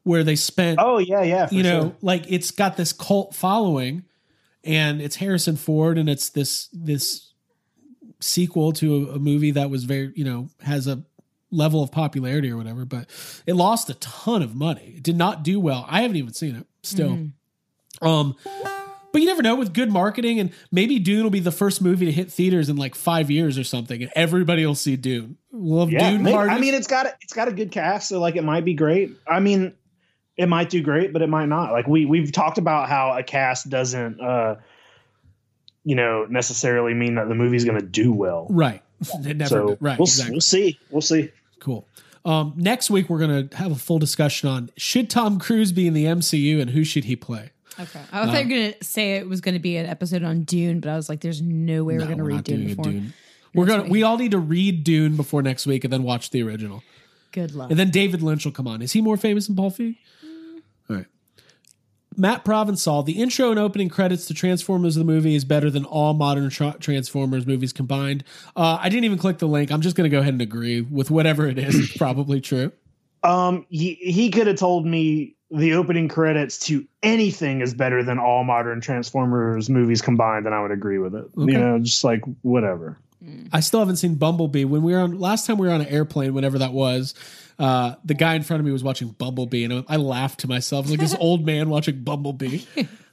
where they spent oh yeah, yeah, for you know, sure. like it's got this cult following, and it's Harrison Ford, and it's this this sequel to a, a movie that was very you know has a level of popularity or whatever, but it lost a ton of money. It did not do well. I haven't even seen it still. Um, but you never know with good marketing, and maybe Dune will be the first movie to hit theaters in like five years or something, and everybody will see Dune. We'll yeah. Dune maybe- I mean, it's got a, it's got a good cast, so like it might be great. I mean, it might do great, but it might not. Like we we've talked about how a cast doesn't, uh you know, necessarily mean that the movie's going to do well. right. It never So right. we'll, exactly. we'll see. We'll see. Cool. Um, next week we're gonna have a full discussion on should Tom Cruise be in the MCU and who should he play. Okay. I thought you were gonna say it was gonna be an episode on Dune, but I was like, there's no way we're gonna we're read not Dune doing a before. Dune. We're gonna. We all need to read Dune before next week and then watch the original. Good luck. And then David Lynch will come on. Is he more famous than Paul Feig? Matt Provençal, the intro and opening credits to Transformers the movie is better than all modern tra- Transformers movies combined. Uh, I didn't even click the link. I'm just going to go ahead and agree with whatever it is. It's probably true. Um, he he could have told me the opening credits to anything is better than all modern Transformers movies combined, and I would agree with it. Okay. You know, just like whatever. I still haven't seen Bumblebee. When we were on last time we were on an airplane, whenever that was, uh, the guy in front of me was watching Bumblebee, and I laughed to myself. I was like this old man watching Bumblebee.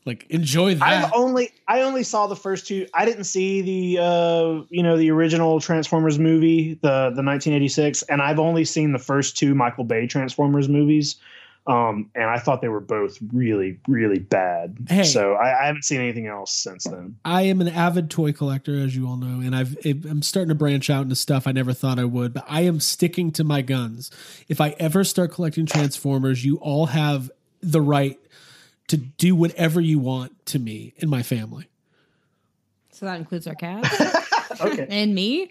Like enjoy that. I've only I only saw the first two. I didn't see the uh you know the original Transformers movie, the the 1986, and I've only seen the first two Michael Bay Transformers movies. Um, and I thought they were both really, really bad. Hey. So I, I haven't seen anything else since then. I am an avid toy collector, as you all know, and I've I'm starting to branch out into stuff I never thought I would. But I am sticking to my guns. If I ever start collecting Transformers, you all have the right to do whatever you want to me and my family. So that includes our cats Okay. and me.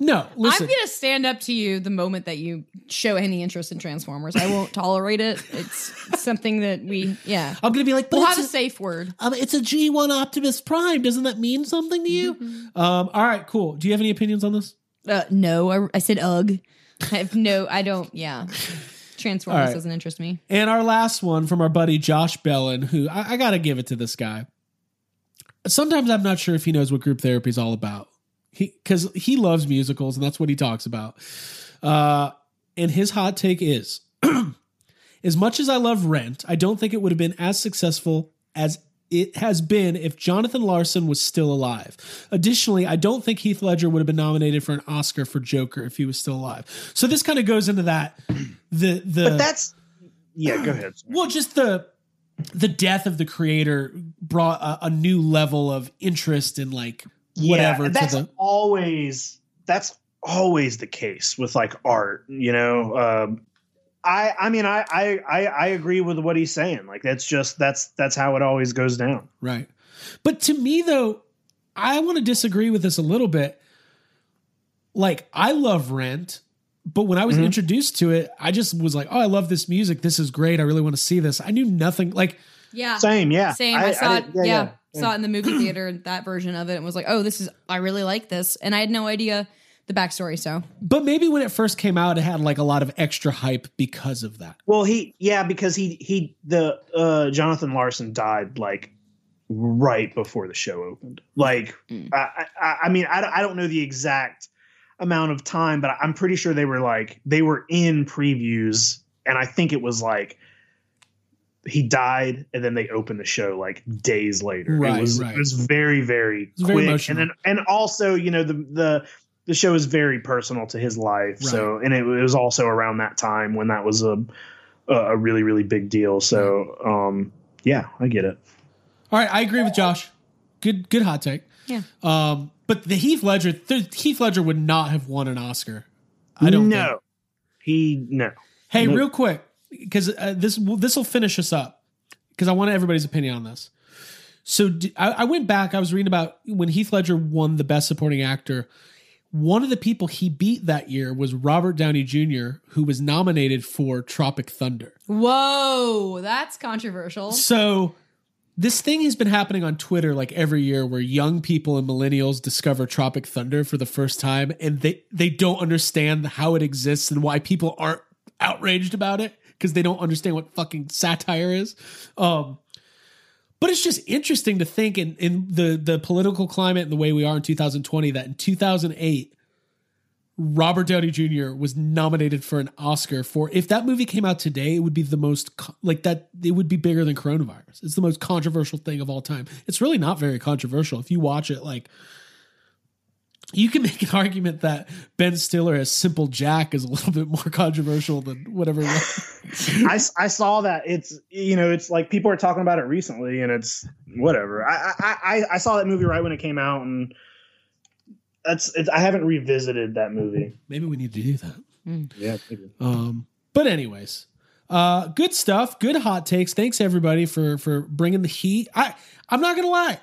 No, listen. I'm gonna stand up to you the moment that you show any interest in Transformers. I won't tolerate it. It's something that we, yeah. I'm gonna be like, but We'll it's have a a- safe word. um, it's a G1 Optimus Prime. Doesn't that mean something to you? Mm-hmm. Um, all right, cool. Do you have any opinions on this? Uh, no, I, I said ugh. I have no, I don't, yeah. Transformers All right. doesn't interest me. And our last one from our buddy Josh Bellin, who I, I got to give it to this guy. Sometimes I'm not sure if he knows what group therapy is all about. He because he loves musicals and that's what he talks about. Uh, and his hot take is, as much as I love Rent, I don't think it would have been as successful as it has been if Jonathan Larson was still alive. Additionally, I don't think Heath Ledger would have been nominated for an Oscar for Joker if he was still alive. So this kind of goes into that. The the But that's yeah. Go ahead. well, just the the death of the creator brought a, a new level of interest in like whatever Yeah, to that's the always that's always the case with like art. You know, um, I I mean I, I I I agree with what he's saying. Like that's just that's that's how it always goes down. right. But to me though, I want to disagree with this a little bit. Like I love Rent, but when I was Mhm. introduced to it, I just was like, "Oh, I love this music. This is great. I really want to see this." I knew nothing like Yeah. Same, yeah. Same. I, saw it. didn't- Yeah, Saw it in the movie theater, that version of it, and was like, oh, this is, I really like this. And I had no idea the backstory. So, but maybe when it first came out, it had like a lot of extra hype because of that. Well, he yeah because he he the uh Jonathan Larson died like right before the show opened. Like Mm. I, I I mean I I don't know the exact amount of time, but I'm pretty sure they were like they were in previews, and I think it was like he died and then they opened the show like days later. Right, it was right. it was very very was quick, emotional. and then and also you know the the the show is very personal to his life. So and it, was also around that time when that was a a really really big deal. So um yeah, I get it. All right, I agree with Josh. Good, good hot take. Yeah. Um, but the Heath Ledger, the Heath Ledger would not have won an Oscar. I don't know. He no. Hey, No. real quick, because uh, this this will finish us up. Because I want everybody's opinion on this. So d I I I went back. I was reading about when Heath Ledger won the Best Supporting Actor. One of the people he beat that year was Robert Downey Jr., who was nominated for Tropic Thunder. whoa, that's controversial. So this thing has been happening on Twitter like every year where young people and millennials discover Tropic Thunder for the first time and they they don't understand how it exists and why people aren't outraged about it because they don't understand what fucking satire is. Um but it's just interesting to think in, in the the political climate and the way we are in 2020 that in 2008 Robert Downey Jr. was nominated for an Oscar for if that movie came out today, it would be the most like that. It would be bigger than coronavirus. It's the most controversial thing of all time. It's really not very controversial if you watch it. Like you can make an argument that Ben Stiller as Simple Jack is a little bit more controversial than whatever. I, I saw that it's you know it's like people are talking about it recently and it's whatever. I I I, I saw that movie right when it came out and that's it's, I haven't revisited that movie. Maybe we need to do that. Yeah, maybe. Um, but anyways, uh, good stuff. Good hot takes. Thanks everybody for for bringing the heat. I I'm not gonna lie.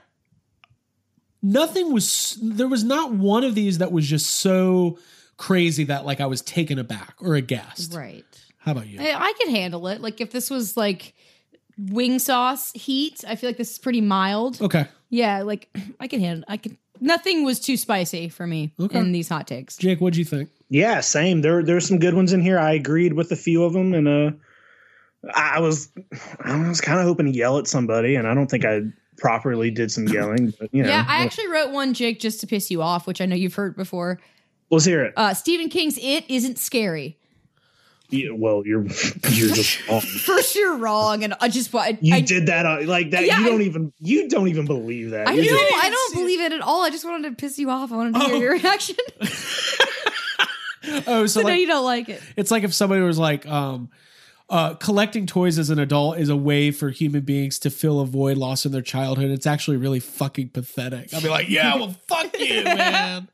Nothing was there was not one of these that was just so crazy that like I was taken aback or aghast. right. How about you? I, I could handle it. Like if this was like wing sauce heat. I feel like this is pretty mild. Okay. Yeah, like I can handle. I can. Nothing was too spicy for me Okay. in these hot takes. Jake, what'd you think? Yeah, same. There there's some good ones in here. I agreed with a few of them, and uh, I was I was kind of hoping to yell at somebody, and I don't think I properly did some yelling. But you know, Yeah, I actually wrote one, Jake, just to piss you off, which I know you've heard before. let's hear it. Uh, Stephen King's "It" isn't scary. Yeah, well, you're you're just wrong. First, you're wrong, and I just I, You I, did that uh, like that. Yeah, you don't even you don't even believe that. I You're know I don't believe it at all. I just wanted to piss you off. I wanted to hear Oh. your reaction. Oh, so so now like you don't like it. it's like if somebody was like, um, uh, collecting toys as an adult is a way for human beings to fill a void lost in their childhood. It's actually really fucking pathetic. I'll be like, yeah, well, fuck you, man.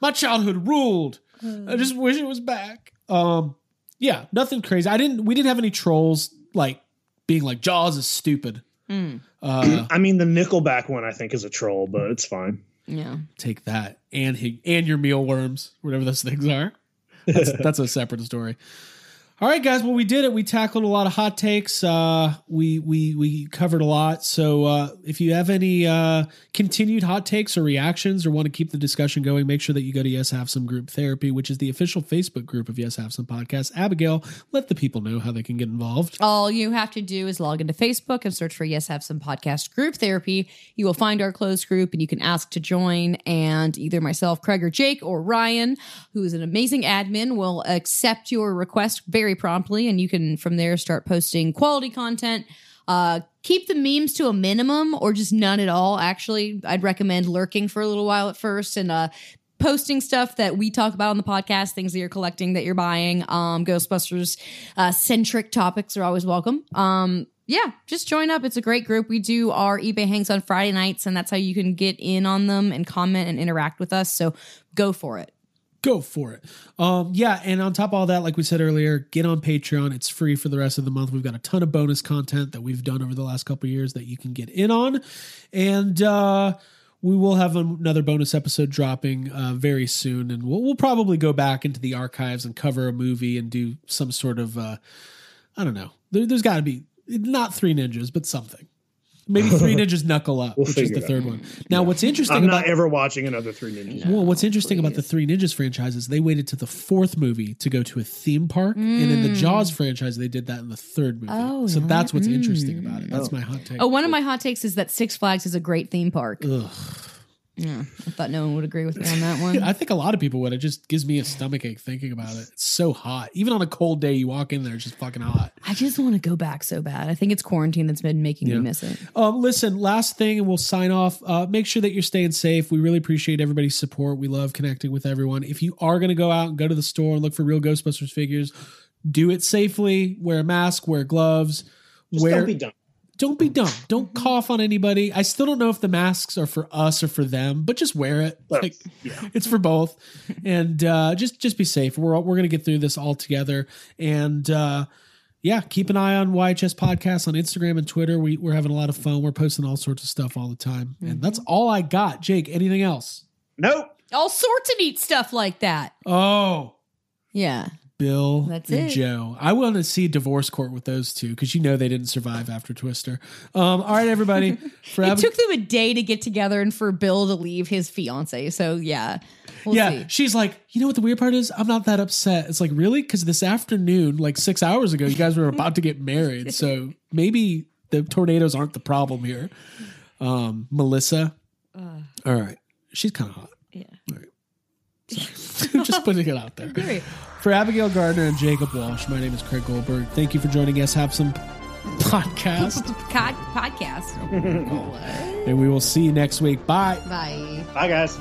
My childhood ruled. I just wish it was back. Um, yeah, nothing crazy. I didn't. We didn't have any trolls like being like Jaws is stupid. Uh, I mean, the Nickelback one I think is a troll, but it's fine. Yeah. take that and he, and your mealworms, whatever those things are. That's, that's a separate story. All right, guys. Well, we did it. We tackled a lot of hot takes. Uh, we we we covered a lot. So uh, if you have any uh, continued hot takes or reactions, or want to keep the discussion going, make sure that you go to Yes Have Some Group Therapy, which is the official Facebook group of Yes Have Some Podcast. Abigail, let the people know how they can get involved. All you have to do is log into Facebook and search for Yes Have Some Podcast Group Therapy. You will find our closed group and you can ask to join. And either myself, Craig, or Jake, or Ryan, who is an amazing admin, will accept your request very promptly. And you can from there start posting quality content. Uh, keep the memes to a minimum or just none at all. Actually, I'd recommend lurking for a little while at first and uh, posting stuff that we talk about on the podcast, things that you're collecting, that you're buying. Um, Ghostbusters uh, centric topics are always welcome. Um, yeah, just join up. It's a great group. We do our eBay hangs on Friday nights, and that's how you can get in on them and comment and interact with us. So go for it. Go for it. Um, yeah, and on top of all that, like we said earlier, get on Patreon. It's free for the rest of the month. We've got a ton of bonus content that we've done over the last couple years that you can get in on, and uh, we will have another bonus episode dropping uh, very soon. And we'll, we'll probably go back into the archives and cover a movie and do some sort of uh, I don't know. There, there's got to be not three ninjas, but something. Maybe three ninjas knuckle up, We'll which is the it third one. Now, what's interesting I'm about not ever watching another Three Ninjas. well, what's interesting about the Three Ninjas franchise is they waited to the fourth movie to go to a theme park, and in the mm. Jaws franchise, they did that in the third movie. Oh, so yeah. that's what's interesting about it. That's mm. my hot take. Oh, one of my hot takes is that Six Flags is a great theme park. Ugh. Yeah, I thought no one would agree with me on that one. I think a lot of people would. It just gives me a stomach ache thinking about it. It's so hot. Even on a cold day, you walk in there, it's just fucking hot. I just want to go back so bad. I think it's quarantine that's been making Yeah. me miss it. Um, listen, last thing, and we'll sign off. Uh, make sure that you're staying safe. We really appreciate everybody's support. We love connecting with everyone. If you are going to go out and go to the store and look for real Ghostbusters figures, do it safely. Wear a mask. Wear gloves. Just wear, don't be dumb. Don't be dumb. Don't cough on anybody. I still don't know if the masks are for us or for them, but just wear it. Like it's for both. And uh, just just be safe. We're all, we're gonna get through this all together. And uh, yeah, keep an eye on YHS Podcast on Instagram and Twitter. We we're having a lot of fun. We're posting all sorts of stuff all the time. And that's all I got. Jake, anything else? Nope. All sorts of neat stuff like that. Oh. Yeah. Bill That's and it. Jo. I want to see divorce court with those two because you know they didn't survive after Twister. Um, all right, everybody. It Ab- took them a day to get together and for Bill to leave his fiance. So yeah, we'll yeah, see. she's like, you know what the weird part is? I'm not that upset. It's like, really? Because this afternoon, like six hours ago, you guys were about to get married. So maybe the tornadoes aren't the problem here. Um, Melissa. All right. She's kind of hot. Yeah. All right. Just putting it out there. For Abigail Gardner and Jacob Walsh, my name is Craig Goldberg. Thank you for joining us. Have some podcast, Pod- podcast. and we will see you next week. Bye. Bye. Bye, guys.